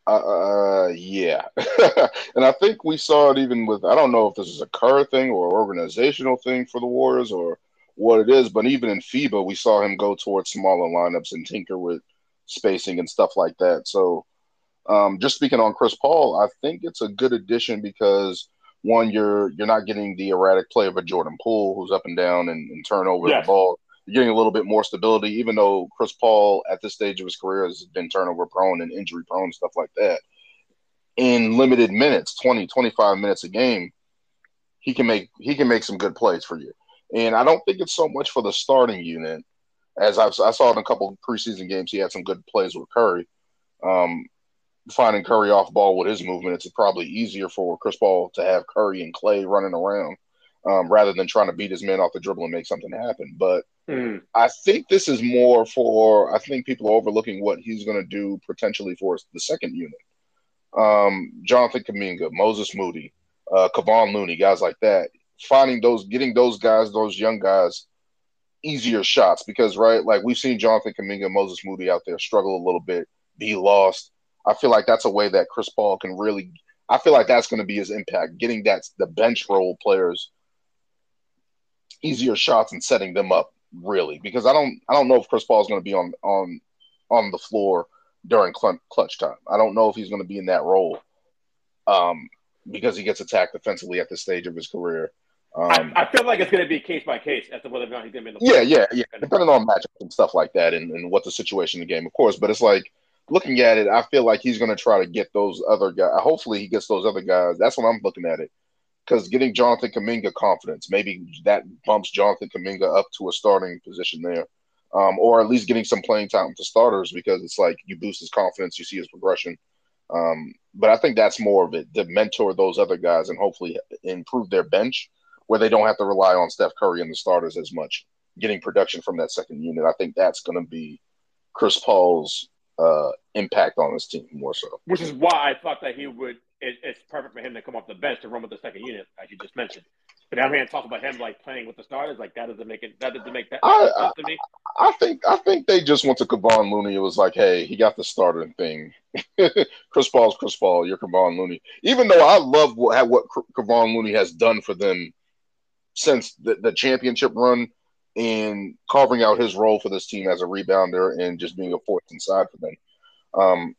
Uh, yeah, and I think we saw it even with I don't know if this is a Kerr thing or organizational thing for the Warriors or what it is. But even in FIBA, we saw him go towards smaller lineups and tinker with spacing and stuff like that. So, um, just speaking on Chris Paul, I think it's a good addition because one, you're you're not getting the erratic play of a Jordan Poole who's up and down and, and turn over yes. the ball. You're getting a little bit more stability, even though Chris Paul at this stage of his career has been turnover prone and injury prone, stuff like that. In limited minutes, 20, 25 minutes a game, he can make he can make some good plays for you. And I don't think it's so much for the starting unit, as I've, i saw in a couple preseason games. He had some good plays with Curry. Um, finding Curry off ball with his movement, it's probably easier for Chris Paul to have Curry and Clay running around um, rather than trying to beat his man off the dribble and make something happen. But mm. I think this is more for, I think people are overlooking what he's going to do potentially for the second unit. Um, Jonathan Kuminga, Moses Moody, uh, Kevon Looney, guys like that finding those, getting those guys, those young guys, easier shots because right, like we've seen Jonathan Kuminga, Moses Moody out there struggle a little bit, be lost. I feel like that's a way that Chris Paul can really. I feel like that's going to be his impact, getting that the bench role players easier shots and setting them up really because I don't I don't know if Chris Paul is going to be on on on the floor during clutch time. I don't know if he's going to be in that role um, because he gets attacked defensively at this stage of his career. Um, I, I, feel like it's going to be case by case as to whether or not he's going to be in the. Yeah, yeah, yeah. Depending on matchups and stuff like that, and, and what the situation in the game, of course. But it's like looking at it, I feel like he's going to try to get those other guys. Hopefully, he gets those other guys. That's what I'm looking at it. Because getting Jonathan Kuminga confidence, maybe that bumps Jonathan Kuminga up to a starting position there, um, or at least getting some playing time the starters because it's like you boost his confidence, you see his progression. Um, but I think that's more of it to mentor those other guys and hopefully improve their bench where they don't have to rely on Steph Curry and the starters as much, getting production from that second unit. I think that's going to be Chris Paul's uh, impact on his team more so. Which is why I thought that he would. It, it's perfect for him to come off the bench to run with the second unit, as you just mentioned. But I'm here to talk about him like playing with the starters. Like that doesn't make it. That doesn't make that I, sense to me. I, I think. I think they just went to Kevon Looney. It was like, hey, he got the starter thing. Chris Paul's Chris Paul. You're Kevon Looney. Even though I love what what Kevon Looney has done for them since the, the championship run in carving out his role for this team as a rebounder and just being a force inside for them. Um,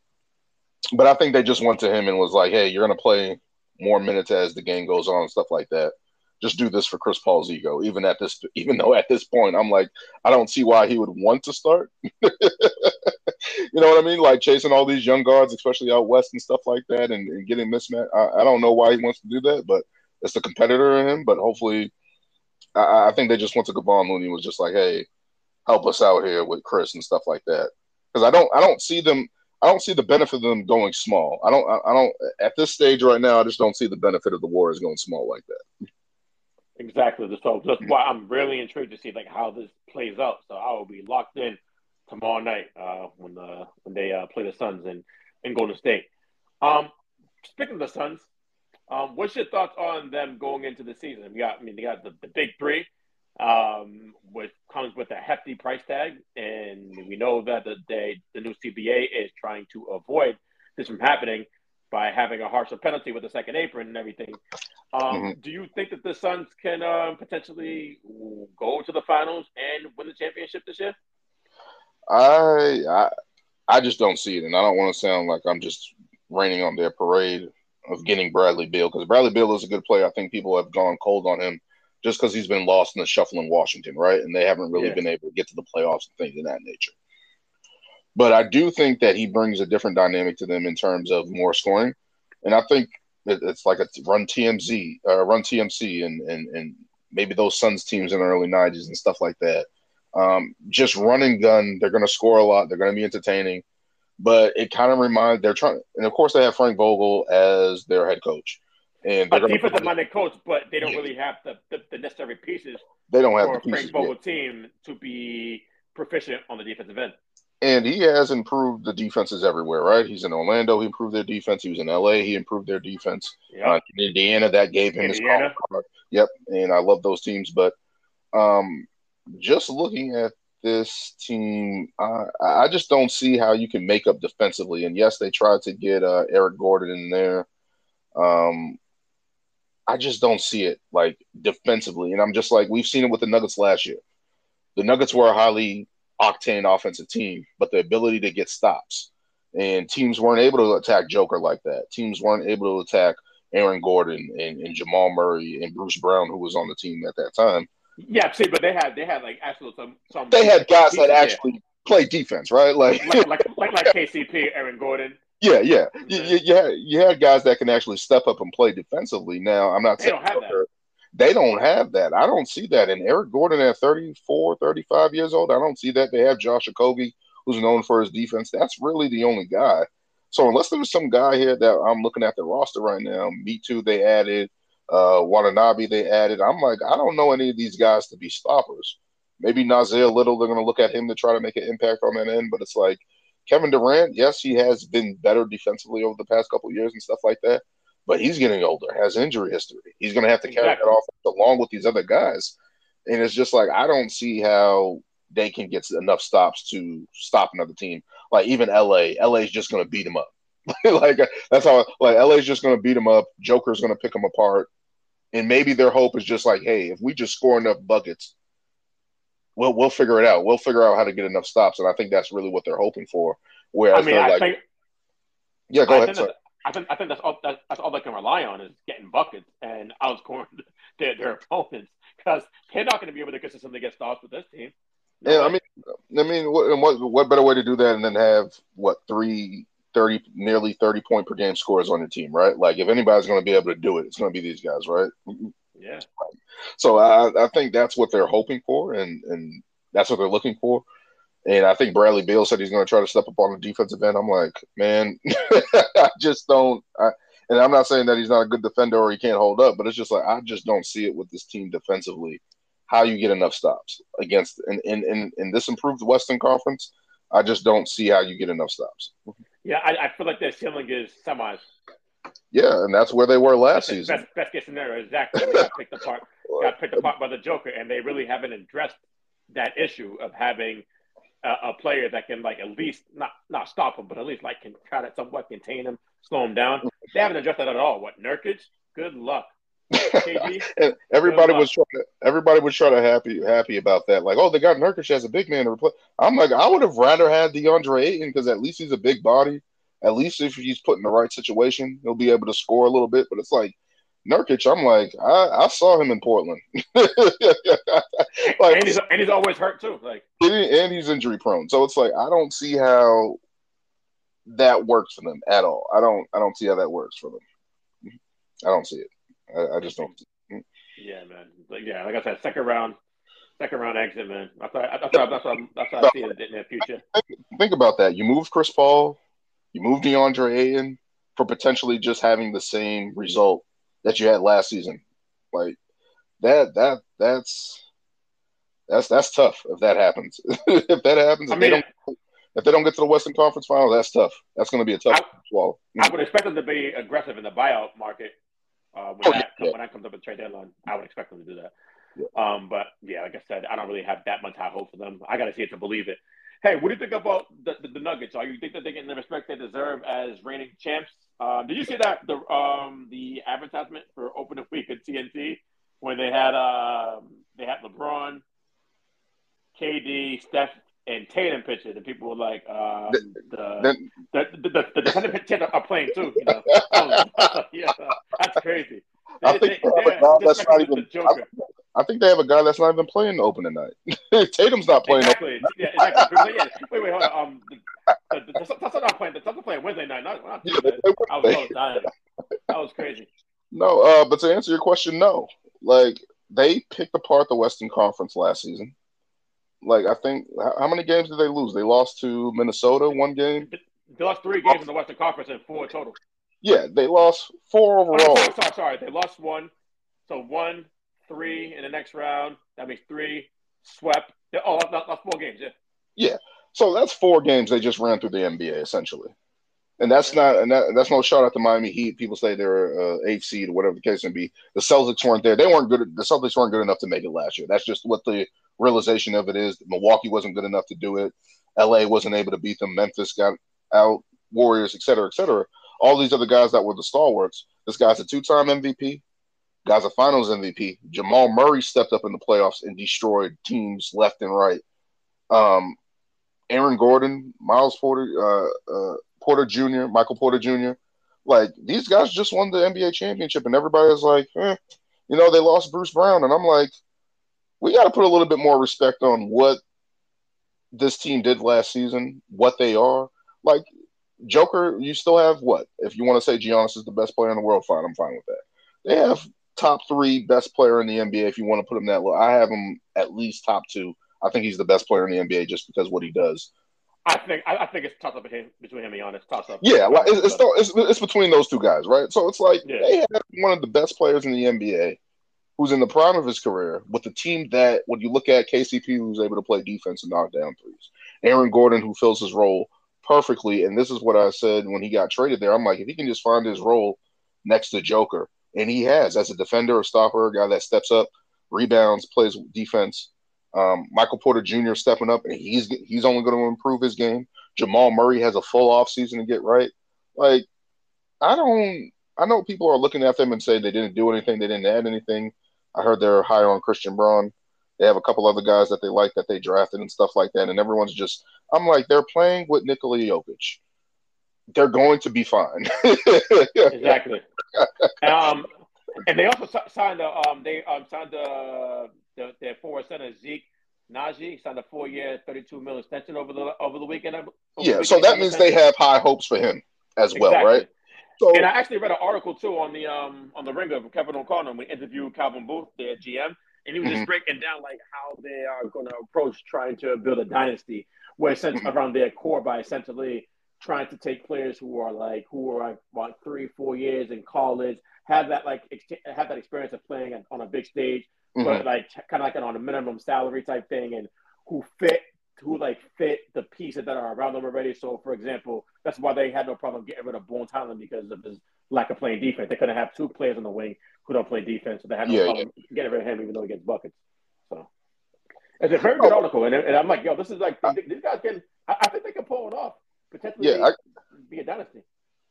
but I think they just went to him and was like, "Hey, you're going to play more minutes as the game goes on, and stuff like that. Just do this for Chris Paul's ego." Even at this, even though at this point, I'm like, I don't see why he would want to start. you know what I mean? Like chasing all these young guards, especially out west and stuff like that, and, and getting mismatch. I, I don't know why he wants to do that, but it's the competitor in him. But hopefully, I, I think they just went to Kevon Looney was just like, hey, help us out here with Chris and stuff like that. Because I don't I don't see them. I don't see the benefit of them going small. I don't. I, I don't. At this stage right now, I just don't see the benefit of the Warriors going small like that. Exactly. So that's why I'm really intrigued to see like how this plays out. So I will be locked in tomorrow night uh, when the when they uh, play the Suns and in Golden State. Um, speaking of the Suns, um, what's your thoughts on them going into the season? We got, I mean, they got the, the big three, um, which comes with a hefty price tag, and we know that the they, the new CBA is trying to avoid this from happening by having a harsher penalty with the second apron and everything. Um, mm-hmm. Do you think that the Suns can uh, potentially go to the finals and win the championship this year? I, I I just don't see it, and I don't want to sound like I'm just raining on their parade of getting Bradley Beal because Bradley Beal is a good player. I think people have gone cold on him just because he's been lost in the shuffle in Washington, right? And they haven't really yeah. been able to get to the playoffs and things of that nature. But I do think that he brings a different dynamic to them in terms of more scoring, and I think it's like a run TMZ, uh, run TMC, and and and maybe those Suns teams in the early '90s and stuff like that. Um, just run and gun. They're going to score a lot. They're going to be entertaining but it kind of reminds they're trying, and of course they have Frank Vogel as their head coach, and they're a defensive minded coach, but they don't yeah. really have the, the, the, necessary pieces. They don't have for the pieces, Frank Vogel team to be proficient on the defensive end. And he has improved the defenses everywhere, right? He's in Orlando, he improved their defense. He was in LA, he improved their defense. Yep. Uh, in Indiana, that gave him Indiana. his card. Yep, and I love those teams, but um, just looking at this team, I, I just don't see how you can make up defensively. And yes, they tried to get uh, Eric Gordon in there. Um, I just don't see it like defensively. And I'm just like, we've seen it with the Nuggets last year. The Nuggets were a highly octane offensive team, but the ability to get stops. And teams weren't able to attack Joker like that. Teams weren't able to attack Aaron Gordon and, and Jamal Murray and Bruce Brown, who was on the team at that time. Yeah, see, but they had they had like actual some some. They had guys that actually play defense, right? Like like, like like, like KCP, Aaron Gordon. Yeah, yeah, you, you, you, had, you had guys that can actually step up and play defensively. Now, I'm not they saying don't have that. they don't have that. I don't see that. And Eric Gordon at 34, 35 years old, I don't see that. They have Josh Okogie, who's known for his defense. That's really the only guy. So unless there's some guy here that I'm looking at the roster right now, me too, they added – uh, Watanabe they added. I'm like, I don't know any of these guys to be stoppers. Maybe Nassir Little, they're going to look at him to try to make an impact on that end. But it's like Kevin Durant, yes, he has been better defensively over the past couple years and stuff like that. But he's getting older, has injury history. He's going to have to carry exactly. that off along with these other guys. And it's just like, I don't see how they can get enough stops to stop another team. Like even LA, LA is just going to beat them up. like that's how like LA's just going to beat them up. Joker's going to pick them apart, and maybe their hope is just like, hey, if we just score enough buckets, we'll we'll figure it out. We'll figure out how to get enough stops, and I think that's really what they're hoping for. Where I mean, I like, think, yeah, go I ahead. Think I think I think that's all that, that's all they can rely on is getting buckets and outscoring their, their opponents because they're not going to be able to consistently get stops with this team. No yeah, way. I mean, I mean, what, what what better way to do that and then have what three 30 nearly 30 point per game scores on your team, right? Like if anybody's going to be able to do it, it's going to be these guys, right? Yeah. So I, I think that's what they're hoping for and and that's what they're looking for. And I think Bradley Beal said he's going to try to step up on the defensive end. I'm like, man, I just don't. I, and I'm not saying that he's not a good defender or he can't hold up, but it's just like I just don't see it with this team defensively. How you get enough stops against in in in, in this improved Western Conference? I just don't see how you get enough stops. Yeah, I, I feel like their ceiling is semis. Yeah, and that's where they were last best, season. Best, best case scenario, exactly. They got picked apart, got picked apart by the Joker, and they really haven't addressed that issue of having a, a, player that can like at least not not stop him, but at least like can try to somewhat contain him, slow him down. They haven't addressed that at all. What Nurkic? Good luck. everybody was trying to, everybody was trying to happy happy about that. Like, oh, they got Nurkic as a big man to replace. I'm like, I would have rather had DeAndre Ayton because at least he's a big body. At least if he's put in the right situation, he'll be able to score a little bit. But it's like Nurkic, I'm like, I, I saw him in Portland. like, and, he's, and he's always hurt too. Like, and he's injury prone. So it's like I don't see how that works for them at all. I don't I don't see how that works for them. I don't see it. I, I just don't. Yeah, man. Like, yeah, like I said, second round, second round exit, man. That's what, that's what, that's what, that's what I see in the future. Think, think about that. You move Chris Paul, You move DeAndre Ayton for potentially just having the same result that you had last season. Like that that that's that's that's tough if that happens. if that happens, if I mean, they don't if they don't get to the Western Conference Final, that's tough. That's going to be a tough I, swallow. I would expect them to be aggressive in the buyout market uh, when, oh, that, yeah. when that comes up at trade deadline. I would expect them to do that. Yeah. Um, but yeah, like I said, I don't really have that much high hope for them. I got to see it to believe it. Hey, what do you think about the, the, the, Nuggets? Are you think that they're getting the respect they deserve as reigning champs? Uh, did you see that the um, the advertisement for Open opening week at TNT when they had uh, they had LeBron, KD, Steph, and Tatum picture, the people were like, um, the, the, the, the, the defending pitchers are playing too. You know, yeah, that's crazy. They, I think they, they, that's not even. I, I, think they have a guy that's not even playing the open tonight. Tatum's not playing. Exactly. Yeah, exactly. yeah. Wait, wait, hold on. Um, the, the, the, the, not playing. The Suns playing Wednesday night. Not, not yeah, I was, I was dying. That was crazy. No, uh, but to answer your question, no. Like they picked apart the Western Conference last season. Like I think, how many games did they lose? They lost to Minnesota one game. They lost three games in the Western Conference and four total. Yeah, they lost four overall. Oh, sorry, sorry, they lost one. So one, three in the next round. That makes three. Swept. Oh, that's, that's four games. Yeah. Yeah. So that's four games they just ran through the NBA essentially. And that's not, and that, that's no shout out to Miami Heat. People say they're uh, eighth seed or whatever the case may be. The Celtics weren't there. They weren't good. The Celtics weren't good enough to make it last year. That's just what the realization of it is. Milwaukee wasn't good enough to do it. LA wasn't able to beat them. Memphis got out. Warriors, et cetera, et cetera. All these other guys that were the stalwarts. This guy's a two-time MVP. Guy's a Finals MVP. Jamal Murray stepped up in the playoffs and destroyed teams left and right. Um, Aaron Gordon, Miles Porter, uh, uh, Porter Jr., Michael Porter Jr. Like these guys just won the NBA championship, and everybody's like, eh. you know, they lost Bruce Brown, and I'm like, we got to put a little bit more respect on what this team did last season, what they are. Like Joker, you still have what? If you want to say Giannis is the best player in the world, fine, I'm fine with that. They have top three best player in the NBA if you want to put him that low. I have him at least top two. I think he's the best player in the NBA just because what he does. I think I, think it's toss up between between him and Giannis. Toss up. Yeah, like it's, it's, it's, it's between those two guys, right? So it's like yeah. they have one of the best players in the NBA, who's in the prime of his career, with a team that when you look at KCP, who's able to play defense and knock down threes, Aaron Gordon, who fills his role perfectly, and this is what I said when he got traded there. I'm like, if he can just find his role next to Joker, and he has as a defender, a stopper, a guy that steps up, rebounds, plays defense um, Michael Porter Jr. stepping up, and he's he's only going to improve his game. Jamal Murray has a full off season to get right. Like, I don't. I know people are looking at them and say they didn't do anything, they didn't add anything. I heard they're high on Christian Braun. They have a couple other guys that they like that they drafted and stuff like that, and everyone's just. I'm like, they're playing with Nikola Jokic. They're going to be fine. exactly. Um, and they also signed a um, they um, signed a the, their forward center Zeke Nnaji signed a four-year, thirty-two million extension over the over the weekend. Over yeah, the so that means they have high hopes for him as well, right? So, and I actually read an article too on the um on the Ringer of Kevin O'Connor. We interviewed Calvin Booth, their GM, and he was mm-hmm. just breaking down like how they are going to approach trying to build a dynasty, where mm-hmm. around their core by essentially trying to take players who are like who are like about three, four years in college, have that like ex- have that experience of playing on a big stage, mm-hmm. but like kind of like on a minimum salary type thing, and who fit who like fit the pieces that are around them already. So, for example, that's why they had no problem getting rid of Bones Hyland because of his lack of playing defense. They couldn't have two players on the wing who don't play defense, so they had no yeah, problem yeah. getting rid of him, even though he gets buckets. So, it's a very oh. good article, and, and I'm like, yo, this is like these guys can. I, I think they can pull it off potentially. Yeah, I, be a dynasty.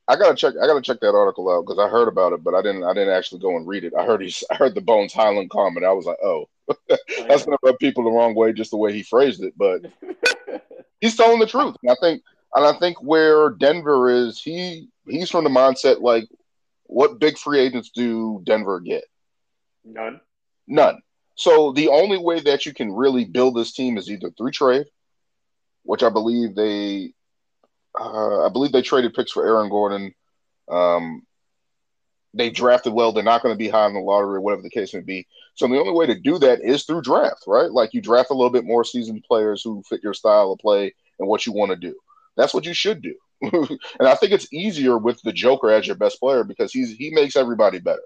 I gotta check. I gotta check that article out because I heard about it, but I didn't. I didn't actually go and read it. I heard he's. I heard the Bones Hyland comment. I was like, oh, oh that's gonna rub people the wrong way, just the way he phrased it. But he's telling the truth. And I think, and I think where Denver is, he he's from the mindset like, what big free agents do Denver get? None. None. So the only way that you can really build this team is either through trade, which I believe they uh, I believe they traded picks for Aaron Gordon. Um, they drafted well. They're not going to be high in the lottery, whatever the case may be. So the only way to do that is through draft, right? Like you draft a little bit more seasoned players who fit your style of play and what you want to do. That's what you should do. and I think it's easier with the Joker as your best player because he's he makes everybody better.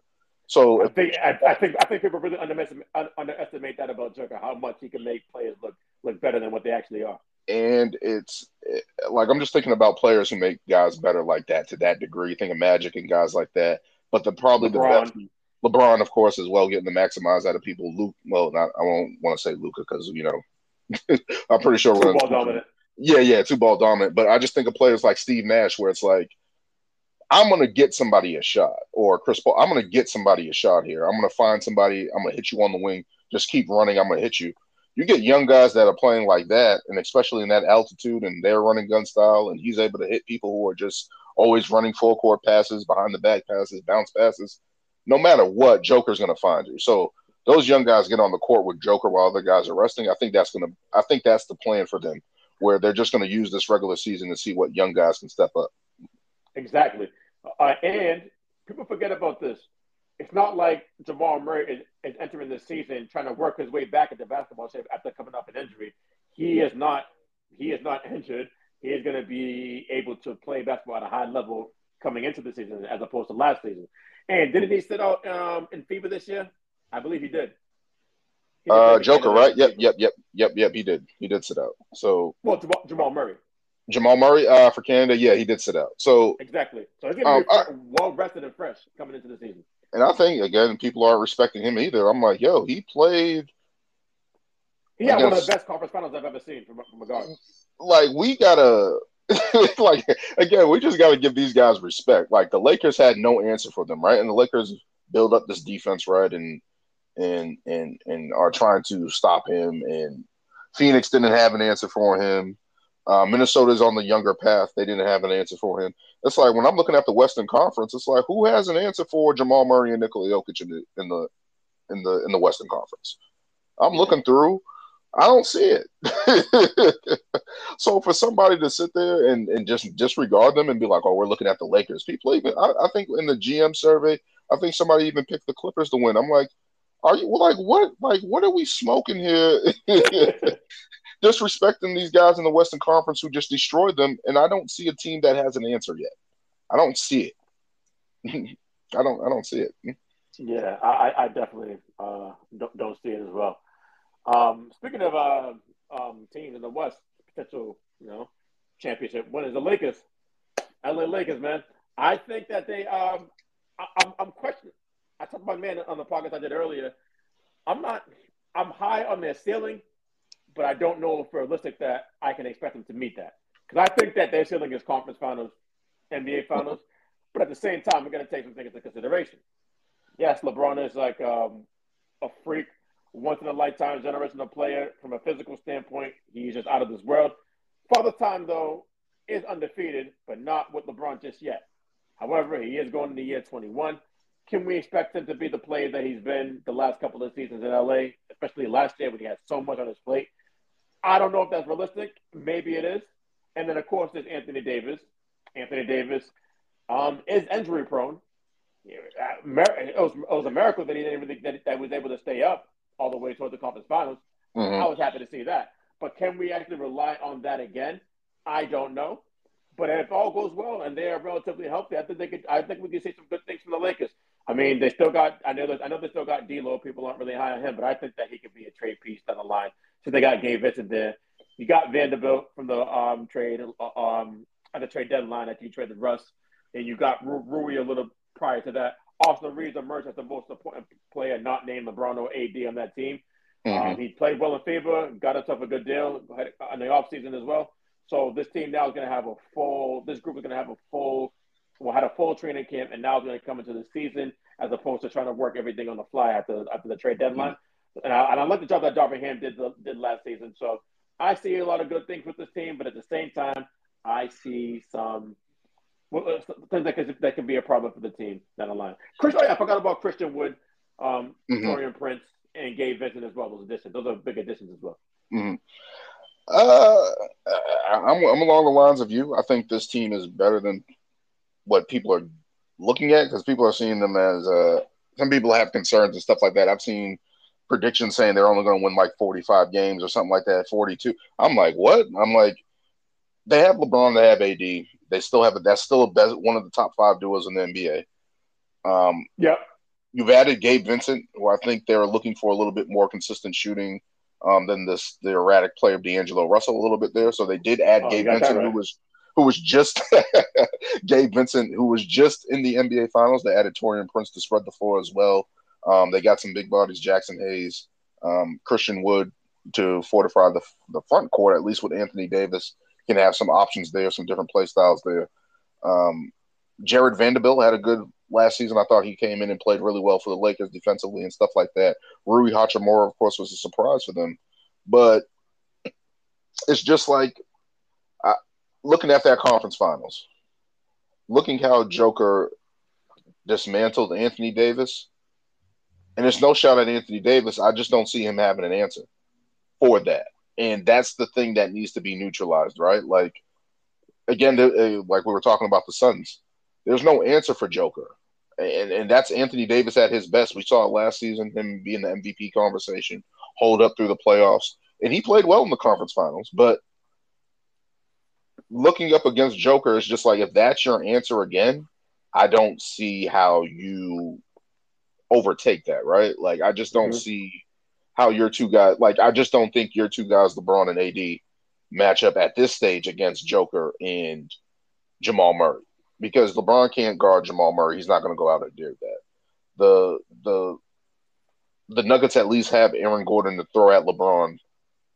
So I think I, I think I think people really underestimate, underestimate that about Joker, how much he can make players look look better than what they actually are. And it's like I'm just thinking about players who make guys better like that to that degree. Think of Magic and guys like that. But the probably LeBron. the best LeBron, of course, as well, getting the maximize out of people. Luke, well, not I won't want to say Luka because you know I'm pretty sure two ball dominant. Yeah, yeah, two ball dominant. But I just think of players like Steve Nash, where it's like, I'm gonna get somebody a shot, or Chris Paul. I'm gonna get somebody a shot here. I'm gonna find somebody. I'm gonna hit you on the wing. Just keep running. I'm gonna hit you. You get young guys that are playing like that, and especially in that altitude, and they're running gun style, and he's able to hit people who are just always running full court passes, behind the back passes, bounce passes. No matter what, Joker's gonna find you. So those young guys get on the court with Joker while other guys are resting. I think that's gonna. I think that's the plan for them, where they're just gonna use this regular season to see what young guys can step up. Exactly, uh, and people forget about this. It's not like Jamal Murray is, is entering the season trying to work his way back into basketball shape after coming off an injury. He is not. He is not injured. He is going to be able to play basketball at a high level coming into the season as opposed to last season. And didn't he sit out um, in FIBA this year? I believe he did. He uh, Joker, right? Yep, yep, yep, yep, yep. He did. He did sit out. So well, Jamal, Jamal Murray. Jamal Murray uh, for Canada, yeah, he did sit out. So exactly. So he's gonna be um, well rested and fresh coming into the season. And I think again, people aren't respecting him either. I'm like, yo, he played. He had against, one of the best conference finals I've ever seen from, from a guard. Like we gotta, like again, we just gotta give these guys respect. Like the Lakers had no answer for them, right? And the Lakers build up this defense, right? And and and and are trying to stop him. And Phoenix didn't have an answer for him. Uh, Minnesota's on the younger path. They didn't have an answer for him. It's like when I'm looking at the Western Conference, it's like who has an answer for Jamal Murray and Nikola Jokic in the in the in the in the Western Conference? I'm looking through. I don't see it. so for somebody to sit there and, and just disregard them and be like, "Oh, we're looking at the Lakers," people even I, I think in the GM survey, I think somebody even picked the Clippers to win. I'm like, are you like what? Like what are we smoking here? Disrespecting these guys in the Western Conference who just destroyed them, and I don't see a team that has an answer yet. I don't see it. I don't. I don't see it. Yeah, I, I definitely uh, don't, don't see it as well. Um, speaking of uh, um, teams in the West, potential you know championship winners, the Lakers, LA Lakers, man. I think that they. Um, I, I'm, I'm questioning. I talked about man on the podcast I did earlier. I'm not. I'm high on their ceiling, but I don't know if realistic that I can expect them to meet that. Because I think that their ceiling is conference finals, NBA finals, but at the same time, we're going to take some things into consideration. Yes, LeBron is like um, a freak, once in a lifetime generational player from a physical standpoint. He's just out of this world. Father Time, though, is undefeated, but not with LeBron just yet. However, he is going into year 21 can we expect him to be the player that he's been the last couple of seasons in LA, especially last year when he had so much on his plate? I don't know if that's realistic. Maybe it is. And then, of course, there's Anthony Davis. Anthony Davis um, is injury prone. It was, it was a miracle that he didn't really, that, that was able to stay up all the way towards the conference finals. Mm-hmm. I was happy to see that. But can we actually rely on that again? I don't know. But if all goes well and they are relatively healthy, I think they could. I think we can see some good things from the Lakers. I mean, they still got. I know. That, I know they still got D'Lo. People aren't really high on him, but I think that he could be a trade piece down the line. So they got Gabe Vincent there. You got Vanderbilt from the um, trade uh, um, at the trade deadline that you traded Russ, and you got Rui a little prior to that. Austin Reaves emerged as the most important player, not named LeBron or AD on that team. Mm-hmm. Um, he played well in FIBA, got himself a good deal in the offseason as well. So this team now is going to have a full. This group is going to have a full well, had a full training camp, and now is going to come into the season as opposed to trying to work everything on the fly after after the trade deadline. Mm-hmm. And, I, and I like the job that Darvin Ham did did last season. So I see a lot of good things with this team, but at the same time, I see some well, uh, things that could, that can be a problem for the team down the line. Chris, oh yeah, I forgot about Christian Wood, um, mm-hmm. Taurean Prince, and Gabe Vincent as well. Those additions, those are big additions as well. Mm-hmm. Uh, I'm, I'm along the lines of you. I think this team is better than what people are looking at because people are seeing them as uh, some people have concerns and stuff like that. I've seen predictions saying they're only going to win like 45 games or something like that, 42. I'm like, what? I'm like, they have LeBron, they have AD. They still have it. That's still a best, one of the top five duos in the NBA. Um, Yep. you've added Gabe Vincent, who I think they're looking for a little bit more consistent shooting um, than this the erratic play of D'Angelo Russell a little bit there. So they did add Oh, Gabe Vincent, right. who was who was just Gabe Vincent, who was just in the NBA Finals. They added Taurean Prince to spread the floor as well. Um, they got some big bodies, Jaxson Hayes, um, Christian Wood to fortify the the front court at least with Anthony Davis. Can have some options there, some different play styles there. Um, Jarred Vanderbilt had a good last season. I thought he came in and played really well for the Lakers defensively and stuff like that. Rui Hachimura, of course, was a surprise for them, but it's just like I, looking at that conference finals, looking how Joker dismantled Anthony Davis, and it's no shot at Anthony Davis. I just don't see him having an answer for that, and that's the thing that needs to be neutralized, right? Like again, the, uh, like we were talking about the Suns, there's no answer for Joker, and and that's Anthony Davis at his best. We saw it last season, him being the MVP conversation, hold up through the playoffs, and he played well in the conference finals. But looking up against Joker is just like if that's your answer again, I don't see how you overtake that, right? Like I just don't Mhm. see how your two guys like I just don't think your two guys, LeBron and AD, match up at this stage against Joker and Jamal Murray. Because LeBron can't guard Jamal Murray. He's not gonna go out and do that. The the the Nuggets at least have Aaron Gordon to throw at LeBron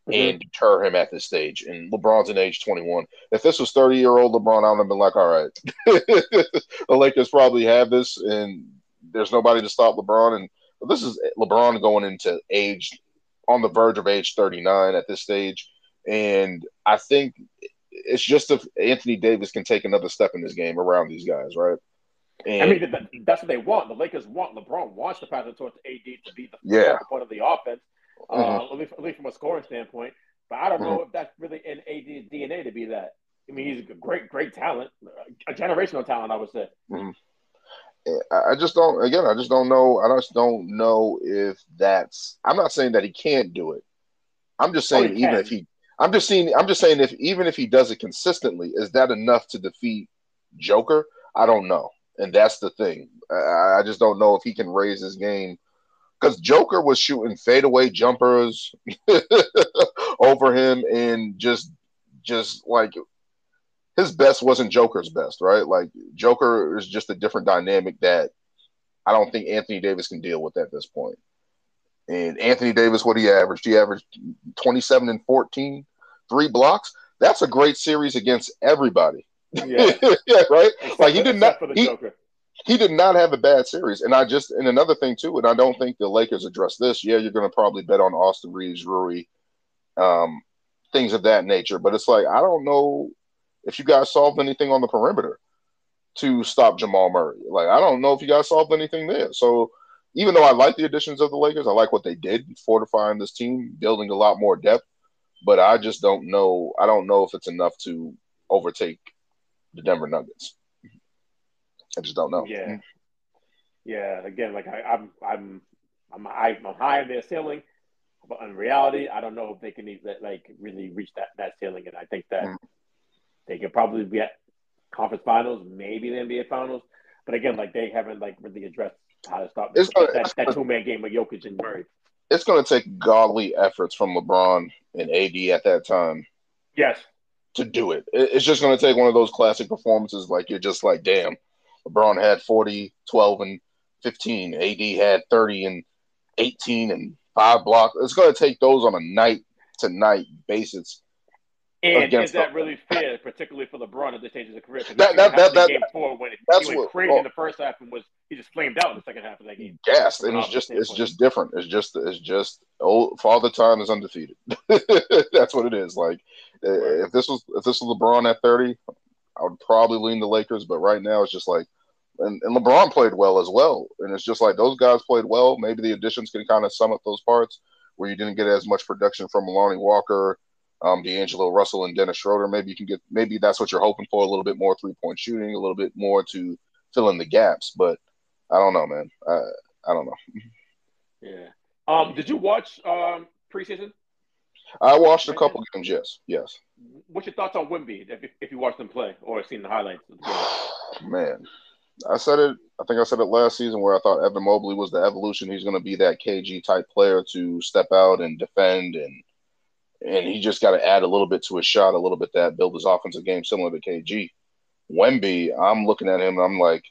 Mhm. and deter him at this stage. And LeBron's in age 21. If this was 30 year old LeBron, I would have been like, all right, the Lakers probably have this, and there's nobody to stop LeBron. And but this is LeBron going into age on the verge of age 39 at this stage. And I think it's just if Anthony Davis can take another step in this game around these guys, right? And I mean, th- th- that's what they want. The Lakers want LeBron wants to pass it towards AD to be the Yeah. point of the offense, uh, Mhm. at, least, at least from a scoring standpoint. But I don't know if that's really in AD's DNA to be that. I mean, he's a great, great talent, a generational talent, I would say. I I just don't. Again, I just don't know. I just don't know if that's. I'm not saying that he can't do it. I'm just Oh, saying even if he. I'm just saying. I'm just saying if even if he does it consistently, is that enough to defeat Joker? I don't know, and that's the thing. I, I just don't know if he can raise his game because Joker was shooting fadeaway jumpers over him and just just like his best wasn't Joker's best, right? Like Joker is just a different dynamic that I don't think Anthony Davis can deal with at this point. And Anthony Davis, what he averaged? He averaged 27 and 14, three blocks. That's a great series against everybody. Yeah, yeah, right? except Like he did not for the he, Joker. he did not have a bad series. And I just and another thing too, and I don't think the Lakers address this. Yeah, you're gonna probably bet on Austin Reaves, Rui, um, things of that nature. But it's like I don't know if you guys solved anything on the perimeter to stop Jamal Murray. Like I don't know if you guys solved anything there. So even though I like the additions of the Lakers, I like what they did fortifying this team, building a lot more depth. But I just don't know. I don't know if it's enough to overtake the Denver Nuggets. I just don't know. Yeah, yeah. Again, like I, I'm, I'm, I'm high, I'm high in their ceiling, but in reality, I don't know if they can even, like really reach that that ceiling. And I think that Mm. They could probably be at conference finals, maybe the NBA finals. But again, like they haven't like really addressed how to stop gonna- that, that two man game with Jokic and Murray. it's going to take godly efforts from LeBron and AD at that time Yes, to do it. It- It's just going to take one of those classic performances like you're just like, damn, LeBron had 40, 12, and 15. AD had 30 and 18 and five blocks. It's going to take those on a night to night basis. And is that them. really fair, particularly for LeBron at this stage of his career? That- that- that- that- game four when that's he went what- crazy well- in the first half and was he just flamed out in the second half of that game. Gassed, and it's just it's just different. It's just it's just old Father Time is undefeated. That's what it is. Like uh, Right. if this was if this was LeBron at 30, I would probably lean the Lakers, but right now it's just like and, and LeBron played well as well. And it's just like those guys played well. Maybe the additions can kind of sum up those parts where you didn't get as much production from Lonnie Walker, um, D'Angelo Russell, and Dennis Schroeder. Maybe you can get maybe that's what you're hoping for a little bit more three point shooting, a little bit more to fill in the gaps. But I don't know, man. I, I don't know. Yeah. Um, did you watch um preseason? I watched a couple games. Yes, yes. What's your thoughts on Wemby if, if you watched him play or seen the highlights? Man, I said it. I think I said it last season where I thought Evan Mobley was the evolution. He's going to be that KG type player to step out and defend, and and he just got to add a little bit to his shot, a little bit that build his offensive game similar to KG. Wemby, I'm looking at him and I'm like,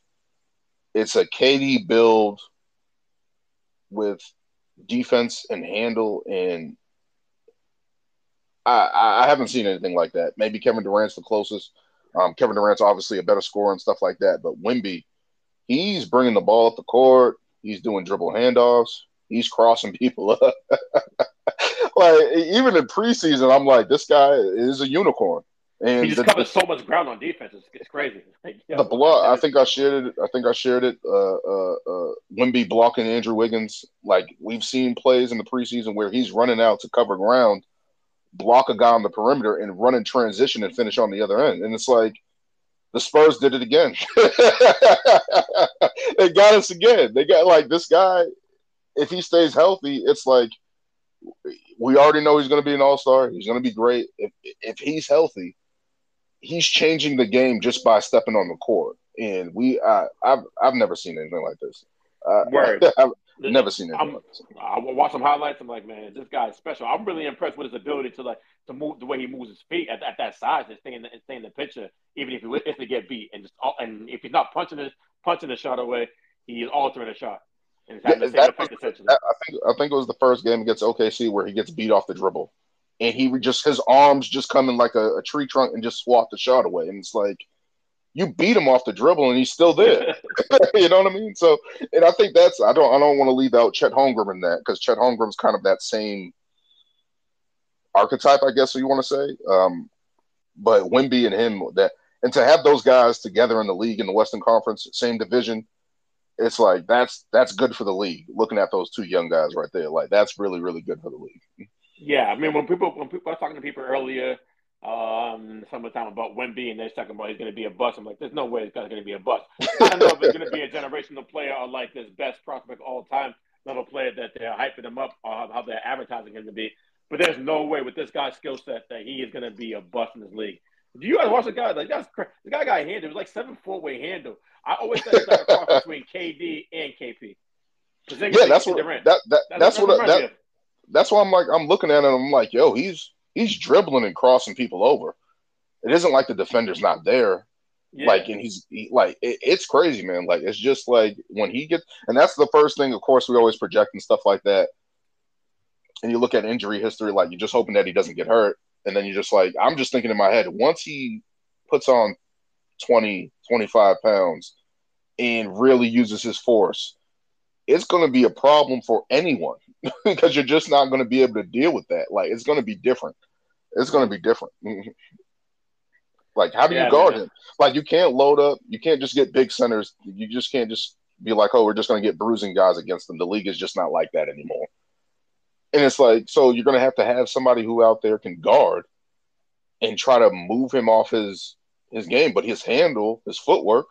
it's a KD build with defense and handle and I, I haven't seen anything like that. Maybe Kevin Durant's the closest. Um, Kevin Durant's obviously a better scorer and stuff like that. But Wemby, he's bringing the ball up the court. He's doing dribble handoffs. He's crossing people up. like even in preseason, I'm like, this guy is a unicorn. And he just the, covers so much ground on defense. It's, it's crazy. Like, yeah, the block. I think I shared it. I think I shared it. Uh, uh, uh, Wemby blocking Andrew Wiggins. Like we've seen plays in the preseason where he's running out to cover ground, block a guy on the perimeter, and run in transition and finish on the other end. And it's like the Spurs did it again. they got us again. They got like this guy. If he stays healthy, it's like we already know he's going to be an all star. He's going to be great. If if he's healthy, he's changing the game just by stepping on the court. And we, uh, I've, I've never seen anything like this. Uh, Word. I've never seen anything. Like this. I watch some highlights. I'm like, man, this guy's special. I'm really impressed with his ability to like to move the way he moves his feet at, at that size and stay in the, and stay in the picture, even if he if they get beat and just and if he's not punching his punching the shot away, he's altering the shot. And yeah, that, I think I think it was the first game against OKC where he gets beat off the dribble and he just his arms just come in like a, a, tree trunk and just swat the shot away. And it's like you beat him off the dribble and he's still there. you know what I mean? So and I think that's I don't I don't want to leave out Chet Holmgren in that because Chet Holmgren's kind of that same archetype, I guess you want to say. Um, but Wemby and him that and to have those guys together in the league in the Western Conference, same division, it's like that's that's good for the league. Looking at those two young guys right there, like that's really really good for the league. Yeah, I mean when people when people I was talking to people earlier, um, summertime about Wemby and they're talking about he's going to be a bust. I'm like, there's no way this guy's going to be a bust. I don't know if he's going to be a generational player or like this best prospect all time level player that they're hyping him up or how they're advertising him to be. But there's no way with this guy's skill set that he is going to be a bust in this league. Do you guys watch the guy? Like that's crazy. The guy got a handle. It was like seven four way handle. I always said it's like a cross between KD and KP. Yeah, that's what, that, that, that's, that's what that, that's why I'm like I'm looking at him. I'm like, yo, he's he's dribbling and crossing people over. It isn't like the defender's not there. Yeah. Like, and he's he, like, it, it's crazy, man. Like, it's just like when he gets, and that's the first thing. Of course, we always project and stuff like that. And you look at injury history, like you're just hoping that he doesn't get hurt, and then you're just like, I'm just thinking in my head, once he puts on 20, 25 pounds and really uses his force, it's going to be a problem for anyone because you're just not going to be able to deal with that. Like it's going to be different. It's going to be different. like how do yeah, you guard man. him? Like you can't load up. You can't just get big centers. You just can't just be like, oh, we're just going to get bruising guys against them. The league is just not like that anymore. And it's like, so you're going to have to have somebody who out there can guard and try to move him off his his game, but his handle, his footwork,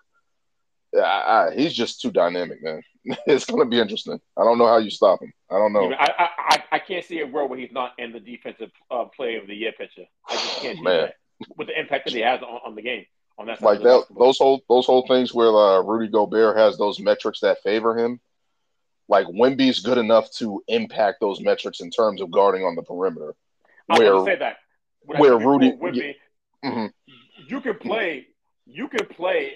I, I, he's just too dynamic, man. it's going to be interesting. I don't know how you stop him. I don't know. I, I, I can't see a world where he's not in the defensive uh, play of the year picture. I just can't see man. that with the impact that he has on, on the game. On that like that, those whole those whole things where uh, Rudy Gobert has those metrics that favor him. Like Wemby's good enough to impact those metrics in terms of guarding on the perimeter. I where, say that. where Rudy, Wemby, yeah, mm-hmm. you can play, you can play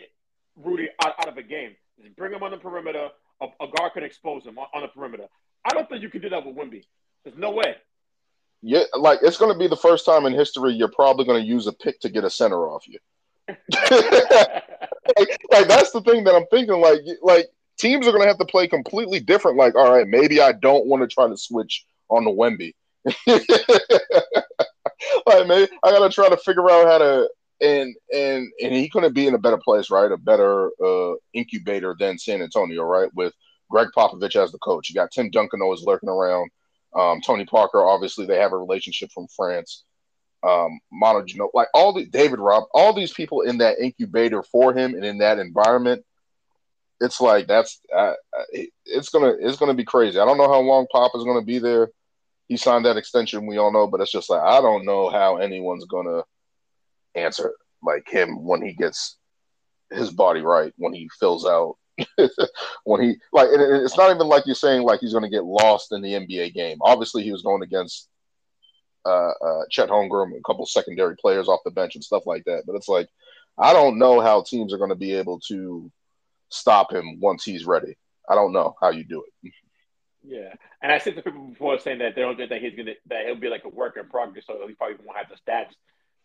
Rudy out, out of a game. Just bring him on the perimeter. A, a guard can expose him on, on, the perimeter. I don't think you can do that with Wemby. There's no way. Yeah, like it's going to be the first time in history you're probably going to use a pick to get a center off you. like, like that's the thing that I'm thinking. Like, like teams are going to have to play completely different. Like, all right, maybe I don't want to try to switch on the Wemby. like, maybe I got to try to figure out how to and and and he couldn't be in a better place, right? A better uh, incubator than San Antonio, right? With Gregg Popovich as the coach, you got Tim Duncan always lurking around. Um, Tony Parker, obviously, they have a relationship from France. Um, Manu, you know, like all the David Rob, all these people in that incubator for him and in that environment. It's like that's it's gonna it's gonna be crazy. I don't know how long Pop is gonna be there. he signed that extension. We all know, but it's just like I don't know how anyone's gonna answer like him when he gets his body right when he fills out when he like it's not even like you're saying like he's to get lost in the NBA game. Obviously, he was going against uh, uh, Chet Holmgren, a couple secondary players off the bench and stuff like that. But it's like I don't know how teams are going to be able to stop him once he's ready. I don't know how you do it. Yeah, and I said to people before saying that they don't think that he's gonna that he'll be like a work in progress, so he probably won't have the stats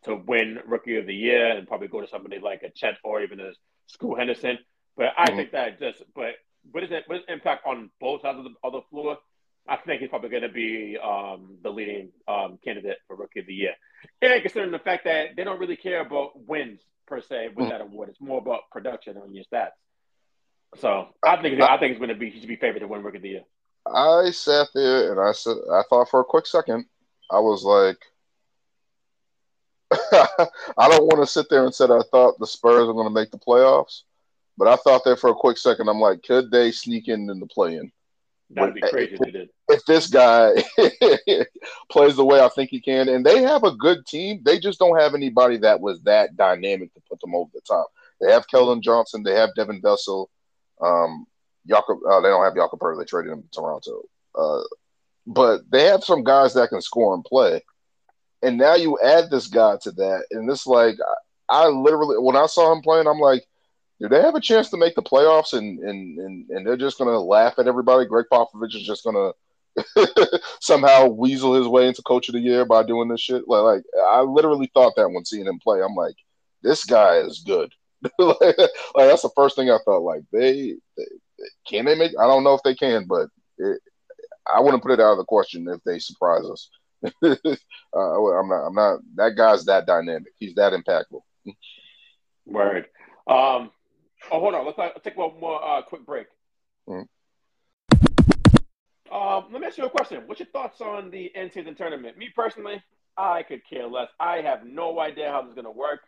to win Rookie of the Year and probably go to somebody like a Chet or even a Scoot Henderson. But I mm-hmm. think that just but what is it? What is impact on both sides of the, of the floor? I think he's probably going to be um, the leading um, candidate for Rookie of the Year. And considering the fact that they don't really care about wins per se with mm-hmm. that award, it's more about production on your stats. So I think I, I think it's going to be he should be favored to win Rookie of the Year. I sat there and I said I thought for a quick second I was like I don't want to sit there and say I thought the Spurs are going to make the playoffs, but I thought there for a quick second. I'm like, could they sneak in in the play-in? That'd be crazy if, if, did. if this guy plays the way I think he can, and they have a good team, they just don't have anybody that was that dynamic to put them over the top. They have Keldon Johnson, they have Devin Vassell, um, Jakob. Uh, they don't have Jakob They traded him to Toronto, uh, but they have some guys that can score and play. And now you add this guy to that, and this like I, I literally when I saw him playing, I'm like, do they have a chance to make the playoffs? And and and, and they're just gonna laugh at everybody. Gregg Popovich is just gonna somehow weasel his way into coach of the year by doing this shit. Like, like I literally thought that when seeing him play, I'm like, this guy is good. Like, like, that's the first thing I thought. Like they, they, can they make? I don't know if they can, but it, I wouldn't put it out of the question if they surprise us. uh, I'm not. I'm not. That guy's that dynamic. He's that impactful. Word. Um. Oh, hold on. Let's, let's take one more uh, quick break. Mm-hmm. Um, let me ask you a question. What's your thoughts on the end season tournament? Me personally, I could care less. I have no idea how this is going to work.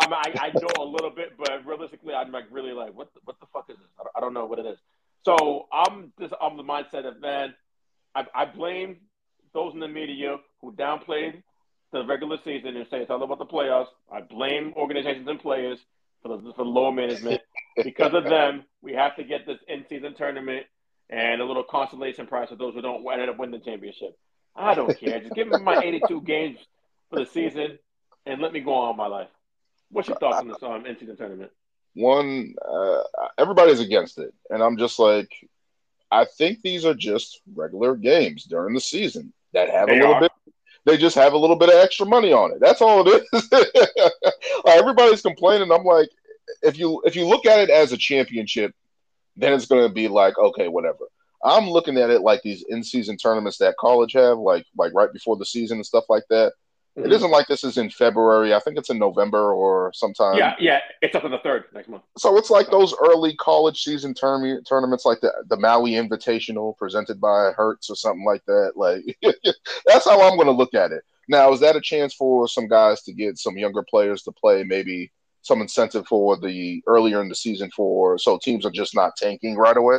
I mean, I, I know a little bit, but realistically, I'm like really like, what the, what the fuck is this? I don't, I don't know what it is. So I'm just I'm the mindset of man. I, I blame those in the media who downplayed the regular season and say it's all about the playoffs. I blame organizations and players for the, for the lower management. because of them, we have to get this in-season tournament and a little consolation prize for those who don't end up winning the championship. I don't care. Just give me my 82 games for the season and let me go on my life. What's your thoughts on this um, in-season tournament? One, uh, everybody's against it, and I'm just like, I think these are just regular games during the season that have they a little are. bit. They just have a little bit of extra money on it. That's all it is. everybody's complaining. I'm like, if you if you look at it as a championship, then it's going to be like, okay, whatever. I'm looking at it like these in-season tournaments that college have, like like right before the season and stuff like that. Mm-hmm. It isn't like this is in February. I think it's in November or sometime. Yeah, yeah, it's up to the third next month. So it's like those early college season term- tournaments, like the the Maui Invitational presented by Hertz or something like that. Like that's how I'm going to look at it. Now, is that a chance for some guys to get some younger players to play? Maybe some incentive for the earlier in the season for so teams are just not tanking right away.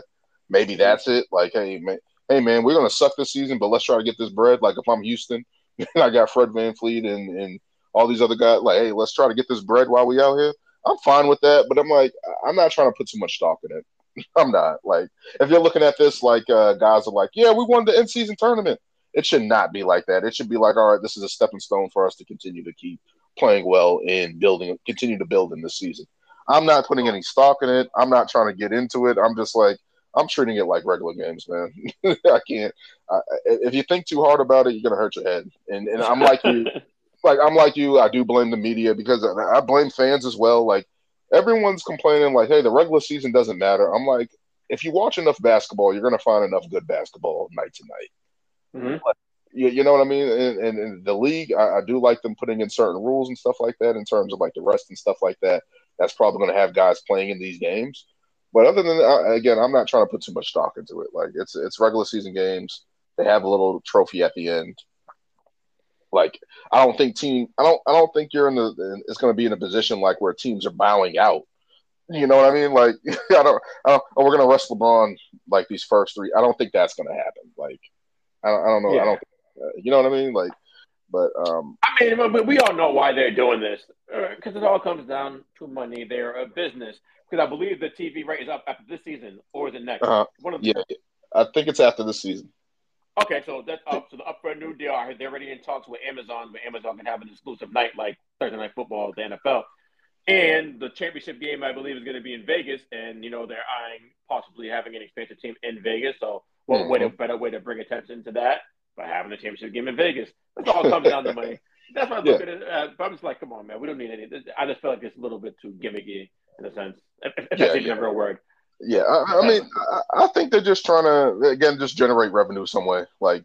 Maybe that's it. Like, hey, man, hey man, we're gonna suck this season, but let's try to get this bread. Like if I'm Houston I got Fred VanVleet and, and all these other guys. Like, hey, let's try to get this bread while we out here. I'm fine with that, but I'm like, I'm not trying to put too much stock in it. I'm not. Like, if you're looking at this, like, uh, guys are like, yeah, we won the end season tournament. It should not be like that. It should be like, all right, this is a stepping stone for us to continue to keep playing well and building, continue to build in this season. I'm not putting any stock in it. I'm not trying to get into it. I'm just like, I'm treating it like regular games, man. I can't. I, if you think too hard about it, you're gonna hurt your head. And and I'm like you, like I'm like you. I do blame the media because I, I blame fans as well. Like everyone's complaining, like, hey, the regular season doesn't matter. I'm like, if you watch enough basketball, you're gonna find enough good basketball night to night. Mm-hmm. you, you, know what I mean? And, and, and the league, I, I do like them putting in certain rules and stuff like that in terms of like the rest and stuff like that. That's probably going to have guys playing in these games. But other than that, again, I'm not trying to put too much stock into it. Like it's it's regular season games. They have a little trophy at the end. Like I don't think team. I don't. I don't think you're in the. It's going to be in a position like where teams are bowing out. You know what I mean? Like I don't. I don't oh, we're going to rest LeBron like these first three. I don't think that's going to happen. Like I don't, I don't know. Yeah. I don't. uh, you know what I mean? Like, but um, I mean, but we all know why they're doing this because uh, it all comes down to money. They're a business because I believe the TV rate is up after this season or the next. Uh, One of the- yeah, I think it's after this season. Okay, so that's up. So the up for a new deal. They're already in talks with Amazon, but Amazon can have an exclusive night like Thursday Night Football, the NFL. And the championship game, I believe, is going to be in Vegas. And, you know, they're eyeing possibly having an expansion team in Vegas. So, what mm-hmm. way to, better way to bring attention to that by having the championship game in Vegas? That's all comes down to money. That's why I look yeah. at it. Uh, but I'm just like, come on, man. We don't need any. I just feel like it's a little bit too gimmicky in a sense, if, if yeah, that's even yeah. a real word. Yeah, I, I mean, I, I, think they're just trying to again just generate revenue some way, like,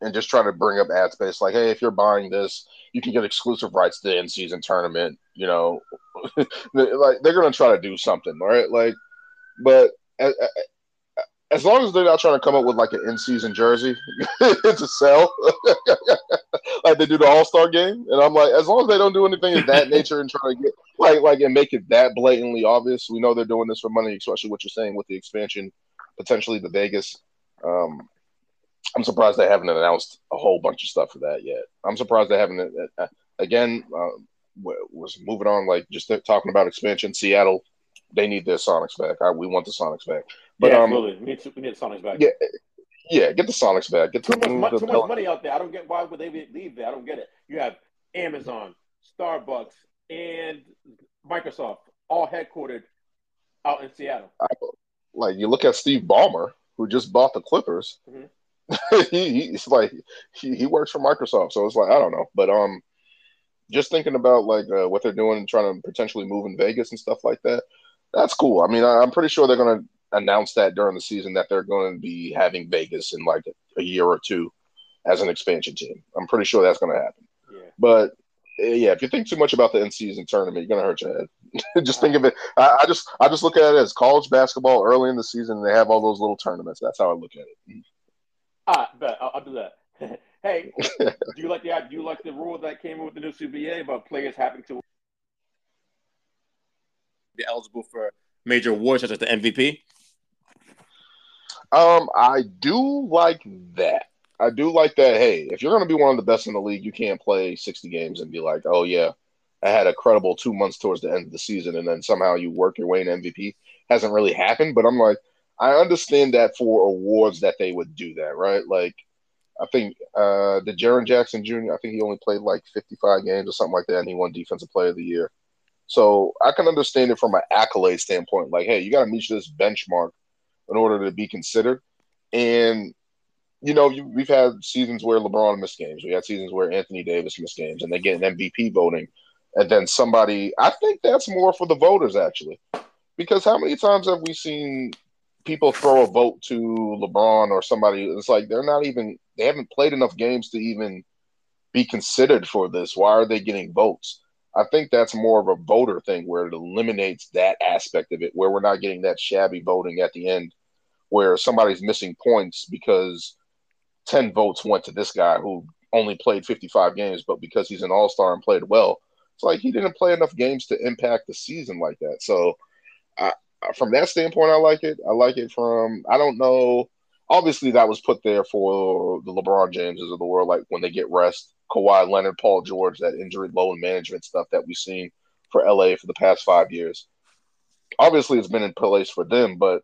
and just try to bring up ad space. Like, hey, if you're buying this, you can get exclusive rights to the in-season tournament. You know, like they're gonna try to do something, right? Like, but as, long as they're not trying to come up with like an in-season jersey to sell, like they do the All-Star game, and I'm like, as long as they don't do anything of that nature and try to get like like and make it that blatantly obvious, we know they're doing this for money, especially what you're saying with the expansion, potentially the Vegas. Um, I'm surprised they haven't announced a whole bunch of stuff for that yet. I'm surprised they haven't. Uh, uh again, uh, was moving on like just talking about expansion. Seattle, they need their Sonics back. I, we want the Sonics back. But, yeah, um, absolutely. We need, to, we need the Sonics back. Yeah, yeah. Get the Sonics back. Get too the, much, the, too much money out there. I don't get why would they leave there. I don't get it. You have Amazon, Starbucks, and Microsoft all headquartered out in Seattle. I, like you look at Steve Ballmer, who just bought the Clippers. Mm-hmm. he, he's like he, he works for Microsoft, so it's like I don't know, but um, just thinking about like uh, what they're doing, and trying to potentially move in Vegas and stuff like that. That's cool. I mean, I, am pretty sure they're going to announce that during the season that they're going to be having Vegas in like a, a year or two as an expansion team. I'm pretty sure that's going to happen. Yeah. But eh, yeah, if you think too much about the in-season tournament, you're gonna hurt your head. just think of it. I, I, just I just look at it as college basketball early in the season. They have all those little tournaments. That's how I look at it. Ah, bet I'll, I'll do that. hey, do you like the do you like the rule that came in with the new CBA about players having to be eligible for major awards such as the MVP? Um, I do like that. I do like that. Hey, if you're going to be one of the best in the league, you can't play 60 games and be like, oh, yeah, I had a credible two months towards the end of the season, and then somehow you work your way in MVP. Hasn't really happened, but I'm like, I understand that for awards that they would do that, right? Like, I think uh, the Jaren Jackson Jr. I think he only played like 55 games or something like that, and he won Defensive Player of the Year. So I can understand it from an accolade standpoint. Like, hey, you got to meet this benchmark in order to be considered. And you know, you, we've had seasons where LeBron missed games. We had seasons where Anthony Davis missed games, and they get an MVP voting, and then somebody. I think that's more for the voters actually, because how many times have we seen people throw a vote to LeBron or somebody? It's like they're not even. They haven't played enough games to even be considered for this. Why are they getting votes? I think that's more of a voter thing where it eliminates that aspect of it, where we're not getting that shabby voting at the end, where somebody's missing points because 10 votes went to this guy who only played 55 games, but because he's an all star and played well, it's like he didn't play enough games to impact the season like that. So, I, from that standpoint, I like it. I like it from, I don't know. Obviously, that was put there for the LeBron Jameses of the world, like when they get rest. Kawhi Leonard, Paul George, that injury load management stuff that we've seen for LA for the past five years. Obviously, it's been in place for them, but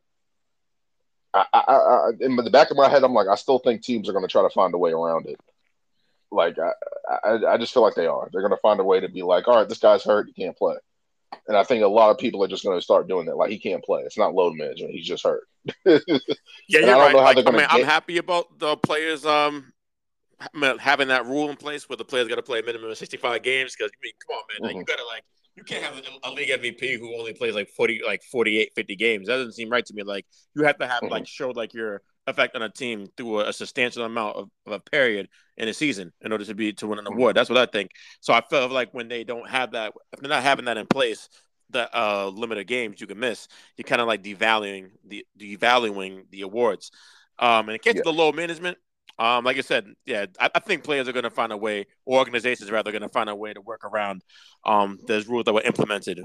I, I, I, in the back of my head, I'm like, I still think teams are going to try to find a way around it. Like, I, I, I just feel like they are. They're going to find a way to be like, all right, this guy's hurt, he can't play. And I think a lot of people are just going to start doing that. Like, he can't play. It's not load management. He's just hurt. yeah, you're right. Like, I mean, get... I'm happy about the players um having that rule in place where the players got to play a minimum of 65 games. Because I mean, come on, man, mm-hmm. like, you got to like you can't have a, league MVP who only plays like 40, like 48, 50 games. That doesn't seem right to me. Like you have to have mm-hmm. like show like your effect on a team through a, a substantial amount of, of, a period in a season in order to be to win an mm-hmm. award. That's what I think. So I feel like when they don't have that, if they're not having that in place, the uh, limit of games you can miss, you're kind of like devaluing the devaluing the awards. Um, and in case yeah. of the low management, um, like I said, yeah, I, I think players are going to find a way, or organizations rather, going to find a way to work around um, those rules that were implemented.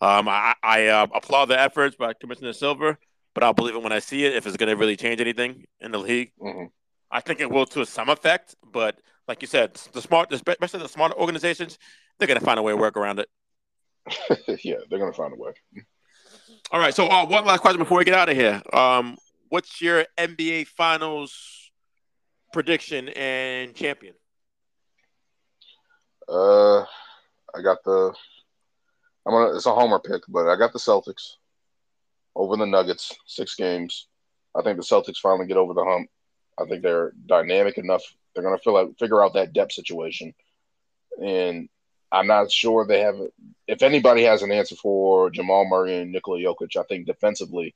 Um, I, I uh, applaud the efforts by Commissioner Silver, but I'll believe it when I see it if it's going to really change anything in the league. Mm-hmm. I think it will to some effect, but like you said, the smart, especially the smarter organizations, they're going to find a way to work around it. yeah, they're going to find a way. All right. So, uh, one last question before we get out of here. Um, what's your NBA Finals prediction and champion? Uh, I got the. I'm gonna. It's a homer pick, but I got the Celtics over the Nuggets. Six games. I think the Celtics finally get over the hump. I think they're dynamic enough. They're gonna feel like figure out that depth situation, and I'm not sure they have. If anybody has an answer for Jamal Murray and Nikola Jokic, I think defensively,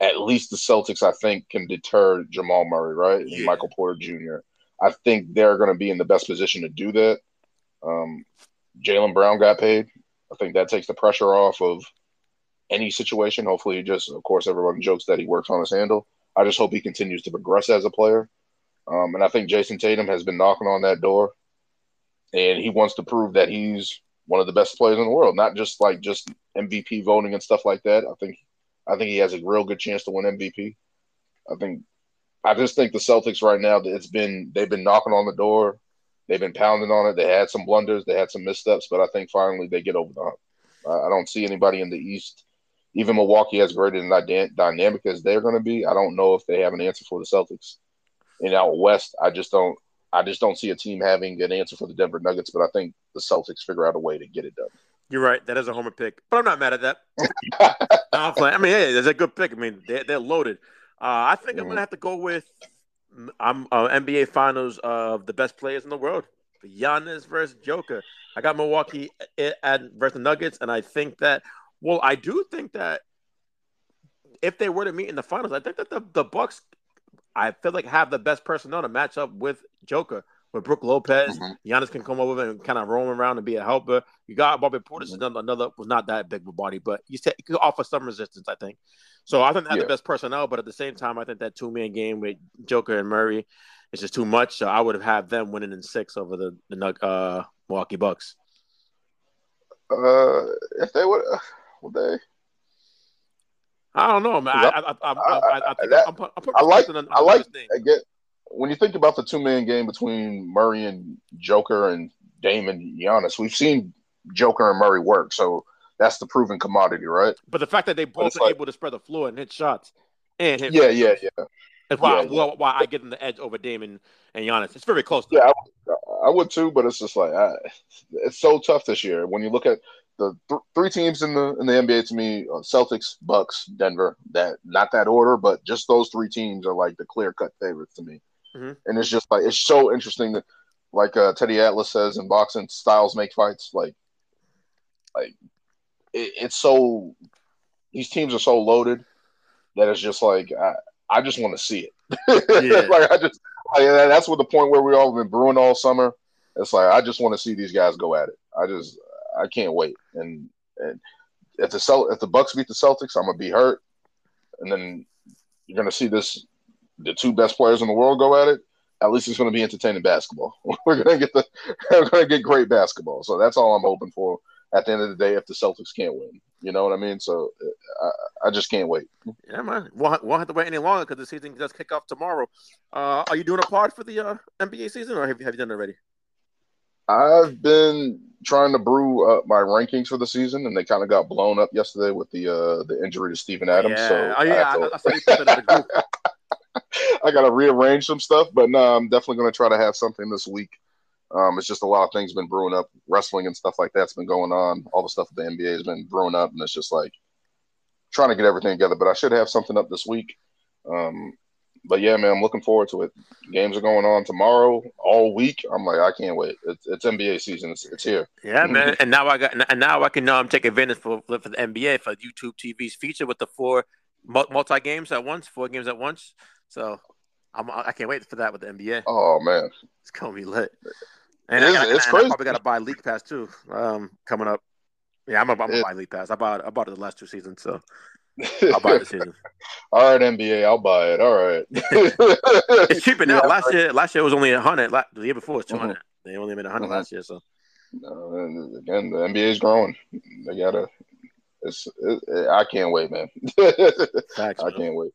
at least the Celtics, I think, can deter Jamal Murray, right? Yeah. And Michael Porter Jr. I think they're going to be in the best position to do that. Um, Jaylen Brown got paid. I think that takes the pressure off of any situation. Hopefully, he just, of course, everyone jokes that he works on his handle. I just hope he continues to progress as a player. Um, and I think Jayson Tatum has been knocking on that door, and he wants to prove that he's one of the best players in the world, not just like just MVP voting and stuff like that. I think, I think he has a real good chance to win MVP. I think, I just think the Celtics right now, it's been they've been knocking on the door They've been pounding on it. They had some blunders, they had some missteps, but I think finally they get over the hump. I don't see anybody in the East, even Milwaukee, as great and dynamic as they're going to be. I don't know if they have an answer for the Celtics. And out west, I just don't. I just don't see a team having an answer for the Denver Nuggets, but I think the Celtics figure out a way to get it done. You're right. That is a homer pick, but I'm not mad at that. Playing. I mean, hey, it's a good pick. I mean, they're, they're loaded. Uh, I think. I'm gonna have to go with I'm uh, NBA Finals of the best players in the world. Giannis versus Joker. I got Milwaukee at, at versus Nuggets, and I think that. Well, I do think that if they were to meet in the finals, I think that the the Bucks, I feel like have the best personnel to match up with Joker. With Brook Lopez, mm-hmm. Giannis can come over and kind of roam around and be a helper. You got Bobby Portis, mm-hmm. another was not that big of a body, but you said he could offer some resistance. I think. So I think they have yeah. the best personnel, but at the same time, I think that two man game with Joker and Murray is just too much. So I would have had them winning in six over the the uh, Milwaukee Bucks. Uh, if they would, uh, would they? I don't know, man. I, I, I, I, I, think that, I'm, I'm I like. I like. I get when you think about the two man game between Murray and Joker and Damon Giannis. We've seen Joker and Murray work, so that's the proven commodity, right? But the fact that they both are like, able to spread the floor and hit shots and hit yeah, yeah, yeah. That's why, yeah, yeah. why I get them the edge over Damon and Giannis. It's very close. yeah, I, I, would too, but it's just like I, it's so tough this year. When you look at the th- three teams in the in the NBA, to me, uh, Celtics, Bucks, Denver. That not that order, but just those three teams are like the clear cut favorites to me. Mm-hmm. And it's just like it's so interesting that, like uh, Teddy Atlas says in boxing, styles make fights. Like, like it, it's so these teams are so loaded that it's just like I, I just want to see it. Yeah. like I just like, that's what the point where we all have been brewing all summer. It's like I just want to see these guys go at it. I just I can't wait. And and if the Celt- if the Bucks beat the Celtics, I'm gonna be hurt. And then you're gonna see this the two best players in the world go at it. At least it's gonna be entertaining basketball. We're gonna get the we're gonna get great basketball. So that's all I'm hoping for at the end of the day if the Celtics can't win. You know what I mean? So I, I just can't wait. Yeah, man. Won't, won't have to wait any longer because the season does kick off tomorrow. Uh, are you doing a pod for the uh, NBA season, or have you, have you done it already? I've been trying to brew up my rankings for the season, and they kind of got blown up yesterday with the uh, the injury to Steven Adams. Yeah. So oh yeah, I, to... I, saw you put that in the group. I got to rearrange some stuff, but no, I'm definitely to try to have something this week um, it's just a lot of things been brewing up, wrestling and stuff like that's been going on. All the stuff with the NBA has been brewing up, and it's just like trying to get everything together. But I should have something up this week. Um, but yeah, man, I'm looking forward to it. Games are going on tomorrow, all week. I'm like, I can't wait. It's, it's NBA season. It's, it's here. Yeah, man. and now I got, and now I can um, take advantage for for the NBA for YouTube TV's feature with the four multi games at once, four games at once. So I'm, I can't wait for that with the NBA. Oh man, it's gonna be lit. And, it is, I, and, it's and crazy. I probably got to buy League Pass too. Um, coming up. Yeah, I'm, I'm gonna buy League Pass. I bought I bought it the last two seasons, so I'll buy it this season. All right, NBA, I'll buy it. All right. it's cheaper now. Yeah, last year, last year was only a hundred. The year before was two hundred. Mm-hmm. They only made a 100 mm-hmm. last year, so. No, again, the NBA is growing. They gotta. It's. It, I can't wait, man. Facts, I can't wait.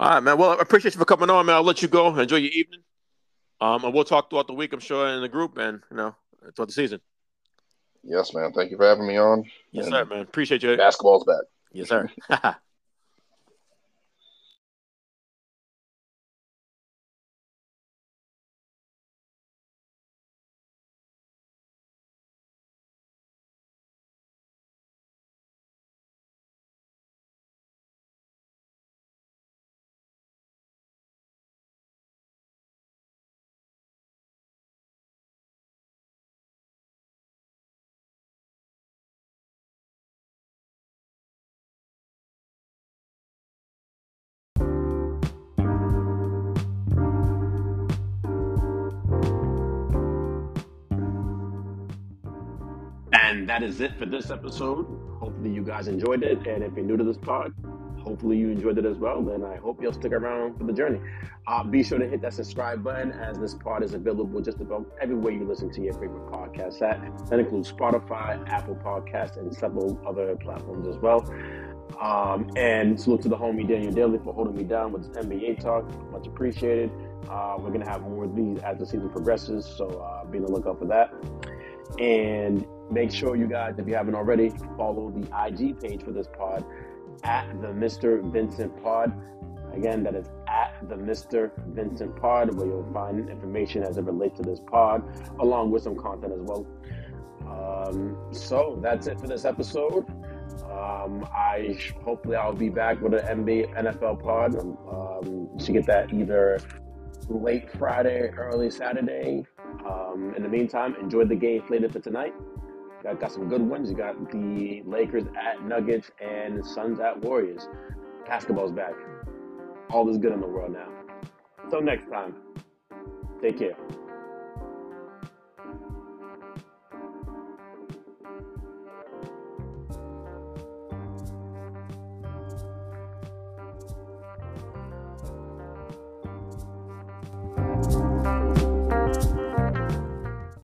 All right, man. Well, I appreciate you for coming on, man. I'll let you go. Enjoy your evening. Um, and we'll talk throughout the week, I'm sure, in the group and you know throughout the season. Yes, man. Thank you for having me on. Yes, and sir, man. Appreciate you. Basketball's back. Yes, sir. that is it for this episode. Hopefully, you guys enjoyed it. And if you're new to this pod, hopefully you enjoyed it as well. Then I hope you'll stick around for the journey. Uh, be sure to hit that subscribe button as this pod is available just about everywhere you listen to your favorite podcast at. That includes Spotify, Apple Podcasts, and several other platforms as well. Um, and salute to the homie Daniel Daly for holding me down with this NBA talk. Much appreciated. Uh, we're going to have more of these as the season progresses, so uh, be on the lookout for that. And make sure you guys, if you haven't already, follow the IG page for this pod at the Mr. Vincent Pod. Again, that is at the Mr. Vincent Pod, where you'll find information as it relates to this pod, along with some content as well. Um, so that's it for this episode. Um, I hopefully I'll be back with an NBA NFL pod. Um, should get that either late Friday, early Saturday. Um, in the meantime, enjoy the game slated for tonight. Got, got some good ones. You got the Lakers at Nuggets and the Suns at Warriors. Basketball's back. All is good in the world now. Until next time, take care.